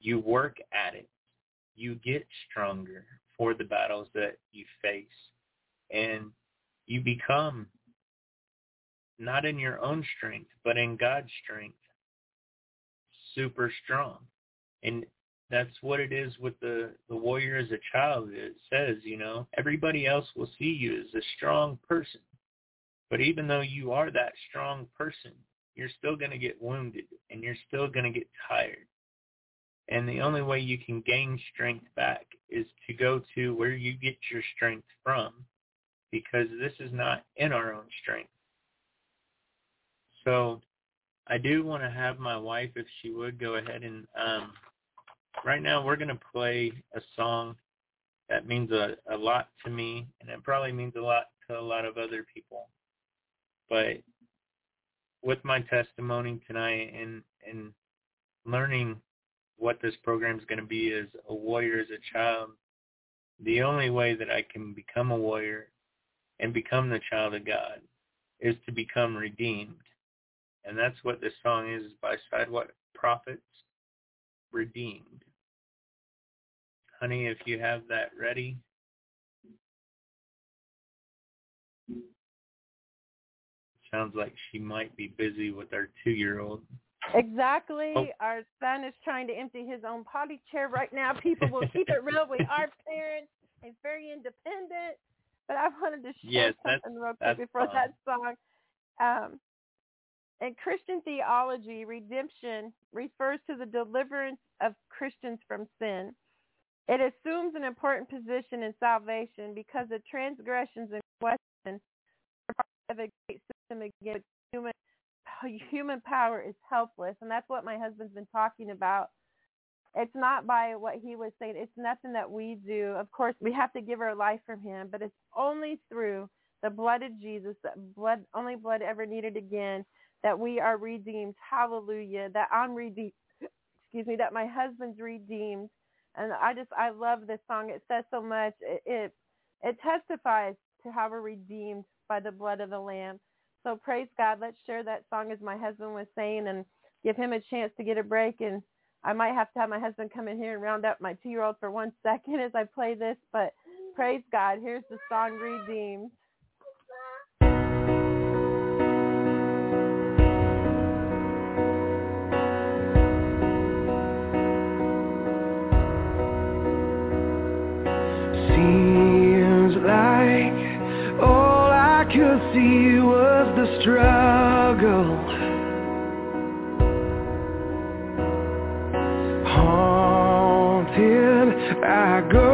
you work at it, you get stronger for the battles that you face. And you become not in your own strength, but in God's strength, super strong. And that's what it is with the, the warrior as a child. It says, you know, everybody else will see you as a strong person. But even though you are that strong person, you're still going to get wounded and you're still going to get tired. And the only way you can gain strength back is to go to where you get your strength from because this is not in our own strength. So I do want to have my wife, if she would, go ahead and um, right now we're going to play a song that means a, a lot to me, and it probably means a lot to a lot of other people. But with my testimony tonight and and learning what this program is going to be as a warrior as a child, the only way that I can become a warrior and become the child of God is to become redeemed. And that's what this song is, by Sidewalk Prophets, Redeemed. Honey, if you have that ready. Sounds like she might be busy with our two-year-old. Exactly. Oh. Our son is trying to empty his own potty chair right now. People will keep it real. We are <laughs> parents. He's very independent. But I wanted to share Yes, something real quick before fine. that song. Um, in Christian theology, redemption refers to the deliverance of Christians from sin. It assumes an important position in salvation because the transgressions in question are part of a great system against human human power is helpless, and that's what my husband's been talking about. It's not by what he was saying. It's nothing that we do. Of course, we have to give our life from him, but it's only through the blood of Jesus, that blood, only blood ever needed again, that we are redeemed. Hallelujah. That I'm redeemed. Excuse me. That my husband's redeemed. And I just, I love this song. It says so much. It, it, it testifies to how we're redeemed by the blood of the Lamb. So praise God. Let's share that song as my husband was saying and give him a chance to get a break. And I might have to have my husband come in here and round up my two-year-old for one second as I play this. But praise God. Here's the song Redeemed. See was the struggle. Haunted by ghosts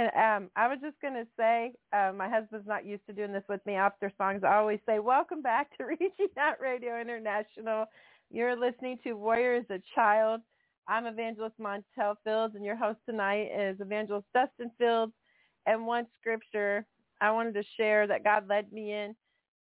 can. Um, I was just gonna say, uh, my husband's not used to doing this with me after songs. I always say, "Welcome back to <laughs> Reaching Out Radio International." You're listening to Warrior as a Child. I'm Evangelist Montell Fields, and your host tonight is Evangelist Dustin Fields. And one scripture I wanted to share that God led me in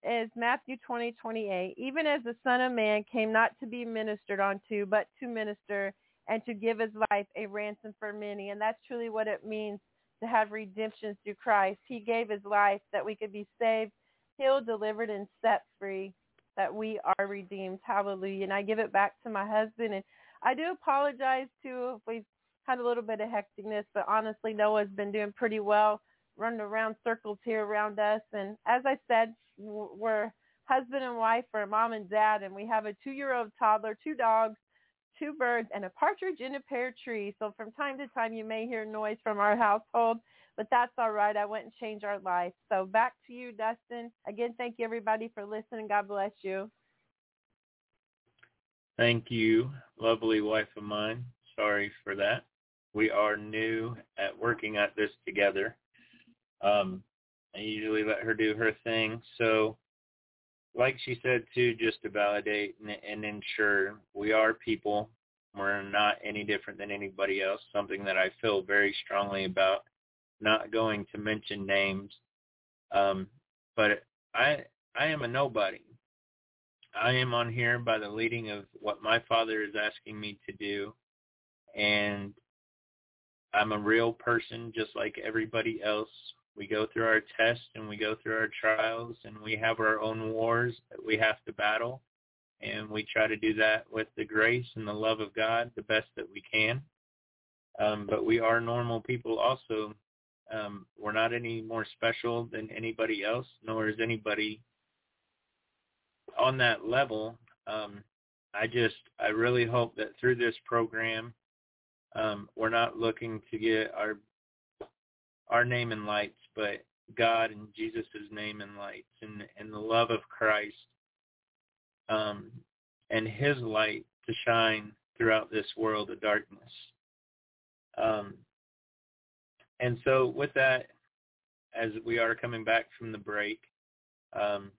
is Matthew 20, 28. Even as the Son of Man came not to be ministered unto, but to minister and to give his life a ransom for many. And that's truly what it means to have redemption through Christ. He gave his life that we could be saved, healed, delivered, and set free, that we are redeemed. Hallelujah. And I give it back to my husband. And I do apologize too if we've had a little bit of hecticness, but honestly, Noah's been doing pretty well, running around circles here around us. And as I said, we're husband and wife, or mom and dad, and we have a two-year-old toddler, two dogs, two birds, and a partridge in a pear tree. So from time to time, you may hear noise from our household, but that's all right. I went and changed our life. So back to you, Dustin. Again, thank you everybody for listening. God bless you. Thank you, lovely wife of mine. Sorry for that. We are new at working at this together. Um, I usually let her do her thing. So, like she said too, just to validate and, and ensure we are people. We're not any different than anybody else. Something that I feel very strongly about. Not going to mention names, um, but I I am a nobody. I am on here by the leading of what my father is asking me to do. And I'm a real person just like everybody else. We go through our tests and we go through our trials and we have our own wars that we have to battle. And we try to do that with the grace and the love of God the best that we can. Um, but we are normal people also. Um, we're not any more special than anybody else, nor is anybody on that level, um, I just I really hope that through this program, um, we're not looking to get our our name in lights, but God and Jesus' name in lights, and and the love of Christ, um, and His light to shine throughout this world of darkness. Um, and so, with that, as we are coming back from the break, um,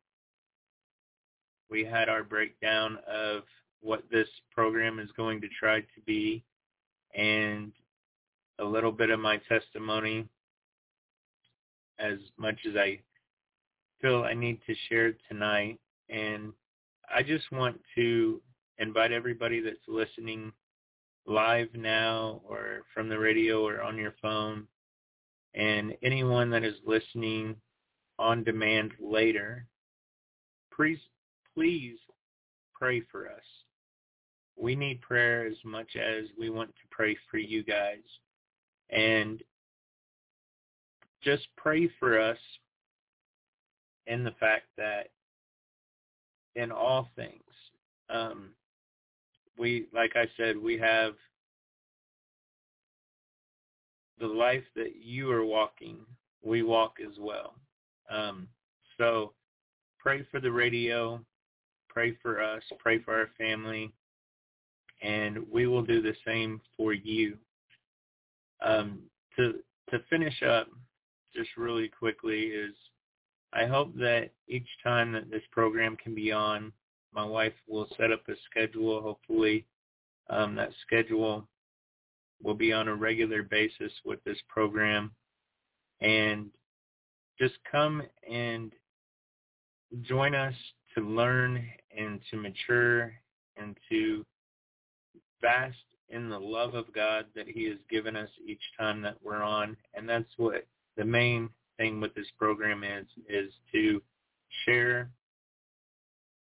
we had our breakdown of what this program is going to try to be and a little bit of my testimony as much as I feel I need to share tonight. And I just want to invite everybody that's listening live now or from the radio or on your phone and anyone that is listening on demand later, please please pray for us. We need prayer as much as we want to pray for you guys. And just pray for us in the fact that in all things, um, we, like I said, we have the life that you are walking, we walk as well. Um, so pray for the radio, pray for us, pray for our family, and we will do the same for you. Um, to to finish up, just really quickly is I hope that each time that this program can be on, my wife will set up a schedule. Hopefully, um, that schedule will be on a regular basis with this program. And just come and join us to learn and to mature and to fast in the love of God that he has given us each time that we're on. And that's what the main thing with this program is, is to share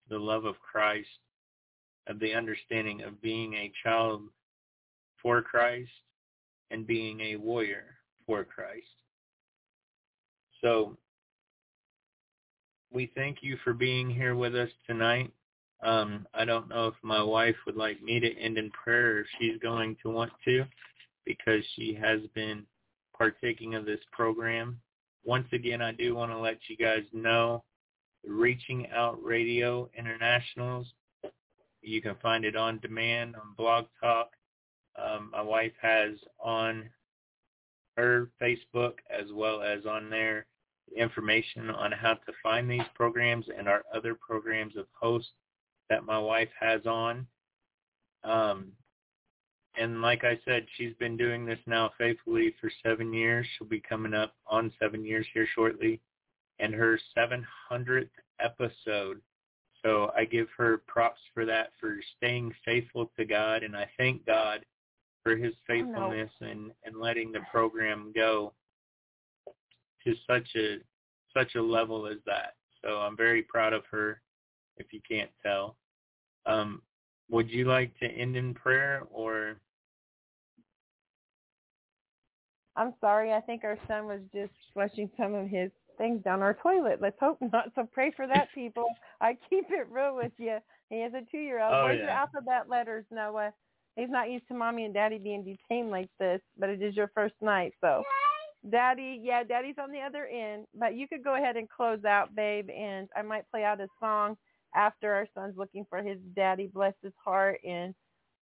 the love of Christ, of the understanding of being a child for Christ and being a warrior for Christ. So we thank you for being here with us tonight. Um, I don't know if my wife would like me to end in prayer if she's going to want to because she has been partaking of this program. Once again, I do want to let you guys know Reaching Out Radio Internationals. You can find it on demand on Blog Talk. Um, my wife has on her Facebook as well as on there information on how to find these programs and our other programs of hosts that my wife has on. Um, and like I said, she's been doing this now faithfully for seven years. She'll be coming up on seven years here shortly, and her 700th episode. So I give her props for that, for staying faithful to God, and I thank God for His faithfulness oh, no. and and letting the program go to such a such a level as that. So I'm very proud of her. If you can't tell, um, would you like to end in prayer or? I'm sorry. I think our son was just flushing some of his things down our toilet. Let's hope not. So pray for that, people. I keep it real with you. He has a two-year-old. Oh, Where's yeah. your alphabet letters, Noah? He's not used to mommy and daddy being detained like this, but it is your first night, so. Daddy, yeah, Daddy's on the other end, but you could go ahead and close out, babe, and I might play out a song after our son's looking for his daddy, bless his heart, and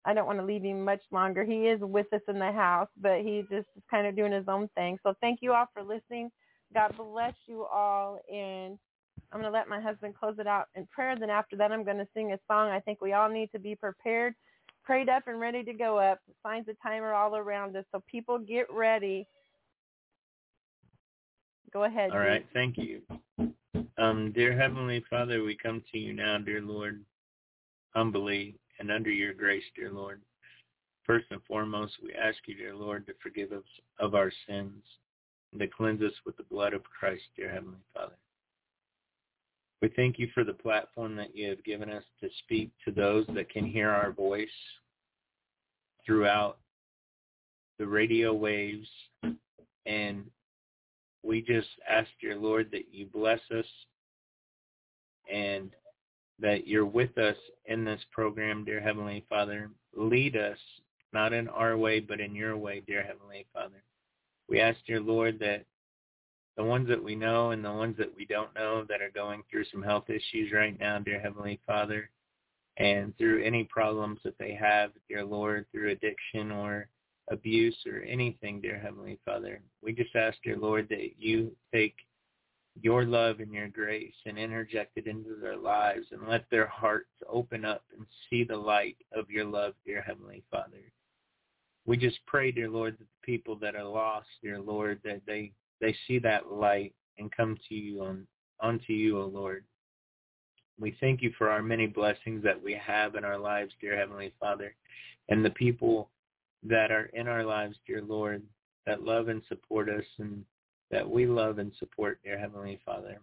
I don't want to leave him much longer. He is with us in the house, but he just is kind of doing his own thing. So thank you all for listening. God bless you all, and I'm going to let my husband close it out in prayer. Then after that, I'm going to sing a song. I think we all need to be prepared, prayed up, and ready to go up. Signs of timer all around us, so people get ready Go ahead. All right. Thank you. Um, dear Heavenly Father, we come to you now, dear Lord, humbly and under your grace, dear Lord. First and foremost, we ask you, dear Lord, to forgive us of our sins and to cleanse us with the blood of Christ, dear Heavenly Father. We thank you for the platform that you have given us to speak to those that can hear our voice throughout the radio waves and we just ask your Lord that you bless us and that you're with us in this program, dear Heavenly Father. Lead us, not in our way, but in your way, dear Heavenly Father. We ask, dear Lord, that the ones that we know and the ones that we don't know that are going through some health issues right now, dear Heavenly Father, and through any problems that they have, dear Lord, through addiction or abuse or anything, dear Heavenly Father. We just ask, dear Lord, that you take your love and your grace and interject it into their lives and let their hearts open up and see the light of your love, dear Heavenly Father. We just pray, dear Lord, that the people that are lost, dear Lord, that they, they see that light and come to you on unto you, O Lord. We thank you for our many blessings that we have in our lives, dear Heavenly Father, and the people that are in our lives, dear Lord, that love and support us and that we love and support, dear Heavenly Father.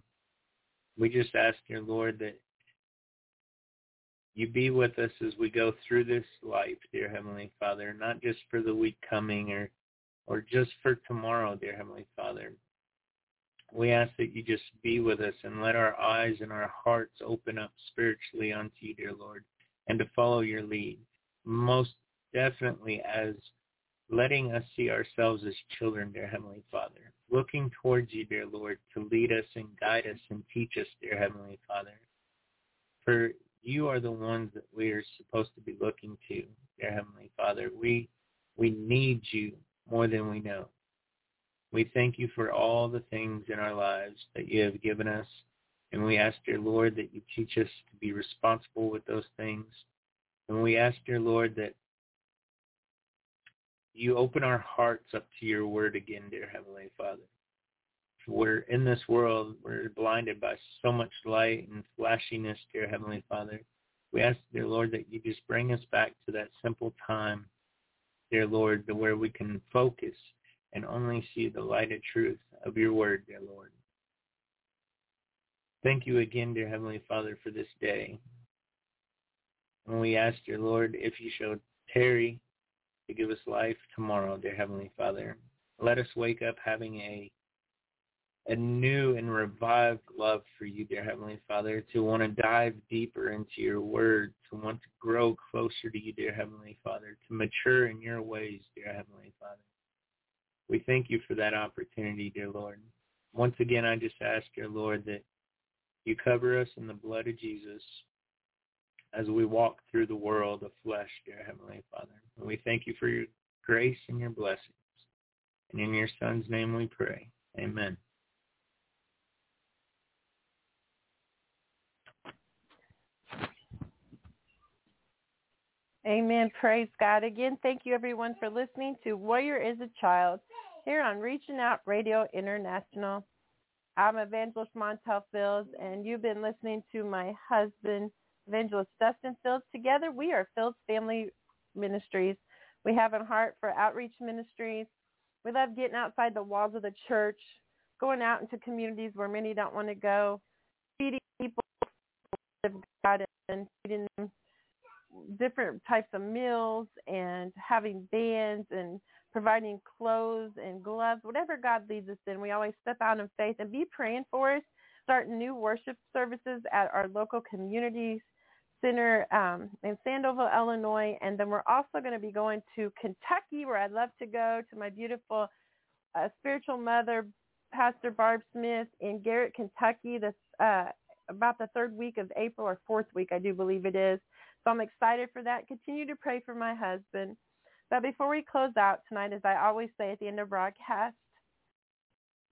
We just ask, dear Lord, that you be with us as we go through this life, dear Heavenly Father, not just for the week coming or or just for tomorrow, dear Heavenly Father. We ask that you just be with us and let our eyes and our hearts open up spiritually unto you, dear Lord, and to follow your lead. Most definitely as letting us see ourselves as children, dear Heavenly Father, looking towards you, dear Lord, to lead us and guide us and teach us, dear Heavenly Father. For you are the ones that we are supposed to be looking to, dear Heavenly Father. We we need you more than we know. We thank you for all the things in our lives that you have given us. And we ask, dear Lord, that you teach us to be responsible with those things. And we ask, dear Lord, that you open our hearts up to your word again, dear Heavenly Father. We're in this world, we're blinded by so much light and flashiness, dear Heavenly Father. We ask, dear Lord, that you just bring us back to that simple time, dear Lord, to where we can focus and only see the light of truth of your word, dear Lord. Thank you again, dear Heavenly Father, for this day. And we ask, dear Lord, if you shall tarry to give us life tomorrow, dear Heavenly Father, let us wake up having a a new and revived love for you, dear Heavenly Father, to want to dive deeper into your word, to want to grow closer to you, dear Heavenly Father, to mature in your ways, dear Heavenly Father. We thank you for that opportunity, dear Lord. Once again, I just ask, dear Lord, that you cover us in the blood of Jesus as we walk through the world of flesh, dear Heavenly Father. And we thank you for your grace and your blessings. And in your Son's name we pray. Amen. Amen. Praise God. Again, thank you everyone for listening to Warrior is a Child here on Reaching Out Radio International. I'm Evangelist Montell Fields, and you've been listening to my husband, Evangelist Dustin Fields. Together, we are Fields Family Ministries. We have a heart for outreach ministries. We love getting outside the walls of the church, going out into communities where many don't want to go, feeding people of God and feeding them different types of meals and having bands and providing clothes and gloves, whatever God leads us in. We always step out in faith and be praying for us. Start new worship services at our local communities center um, in Sandoval, Illinois, and then we're also going to be going to Kentucky, where I'd love to go to my beautiful uh, spiritual mother, Pastor Barb Smith, in Garrett, Kentucky. This uh, about the third week of April or fourth week, I do believe it is. So I'm excited for that. Continue to pray for my husband. But before we close out tonight, as I always say at the end of broadcast,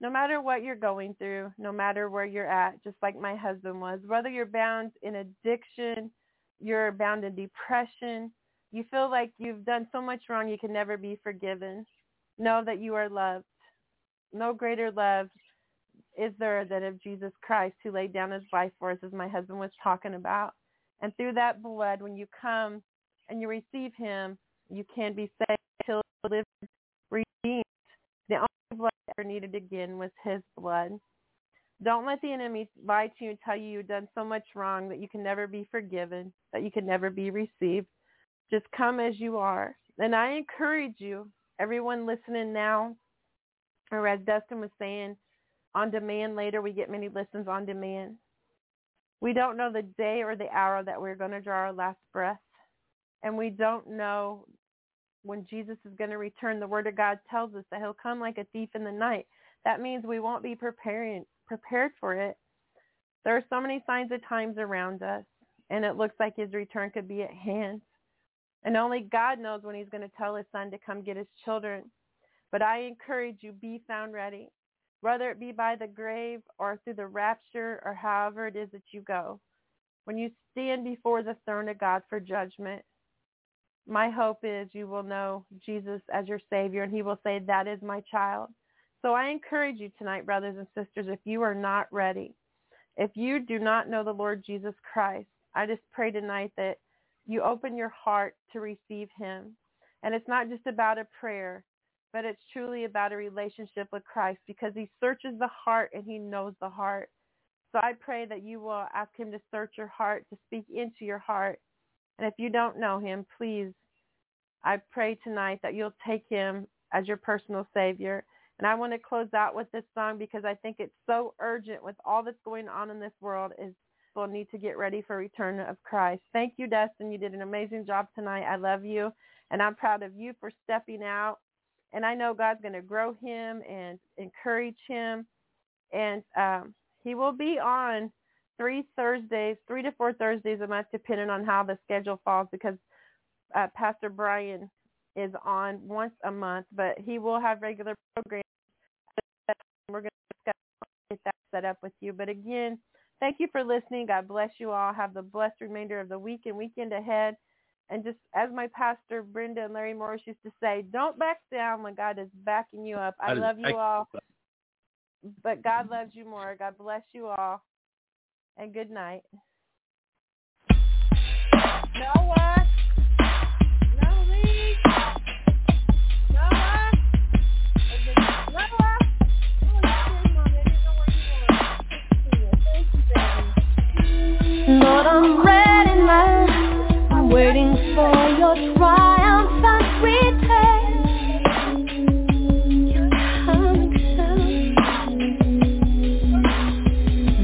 no matter what you're going through, no matter where you're at, just like my husband was, whether you're bound in addiction, you're bound in depression, you feel like you've done so much wrong you can never be forgiven, know that you are loved. No greater love is there than of Jesus Christ who laid down his life for us, as my husband was talking about. And through that blood, when you come and you receive him, you can be saved till live redeemed. The only blood ever needed again was his blood. Don't let the enemy lie to you and tell you you've done so much wrong that you can never be forgiven, that you can never be received. Just come as you are. And I encourage you, everyone listening now, or as Dustin was saying, on demand later, we get many listens on demand. We don't know the day or the hour that we're going to draw our last breath. And we don't know when Jesus is going to return. The Word of God tells us that he'll come like a thief in the night. That means we won't be preparing, prepared for it. There are so many signs of times around us, and it looks like his return could be at hand. And only God knows when he's going to tell his son to come get his children. But I encourage you, be found ready whether it be by the grave or through the rapture or however it is that you go. When you stand before the throne of God for judgment, my hope is you will know Jesus as your Savior and he will say, that is my child. So I encourage you tonight, brothers and sisters, if you are not ready, if you do not know the Lord Jesus Christ, I just pray tonight that you open your heart to receive him. And it's not just about a prayer but it's truly about a relationship with Christ because he searches the heart and he knows the heart. So I pray that you will ask him to search your heart, to speak into your heart. And if you don't know him, please, I pray tonight that you'll take him as your personal savior. And I want to close out with this song because I think it's so urgent with all that's going on in this world is we'll need to get ready for return of Christ. Thank you, Dustin. You did an amazing job tonight. I love you. And I'm proud of you for stepping out and I know God's going to grow him and encourage him. And um, he will be on three Thursdays, three to four Thursdays a month, depending on how the schedule falls, because uh, Pastor Brian is on once a month, but he will have regular programs get that set up with you. But again, thank you for listening. God bless you all. Have the blessed remainder of the week and weekend ahead. And just as my pastor Brenda and Larry Morris used to say, don't back down when God is backing you up. I, I love you I, all. But God loves you more. God bless you all. And good night. Noah. I'm ready now. I'm waiting for your triumphant return. You're coming.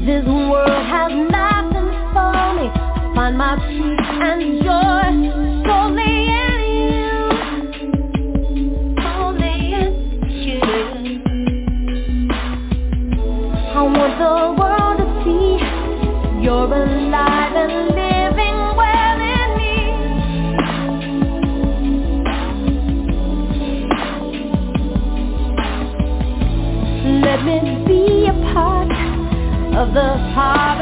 This world has nothing for me. Find my peace and joy solely in you. In you. I want the world you're alive of the harvest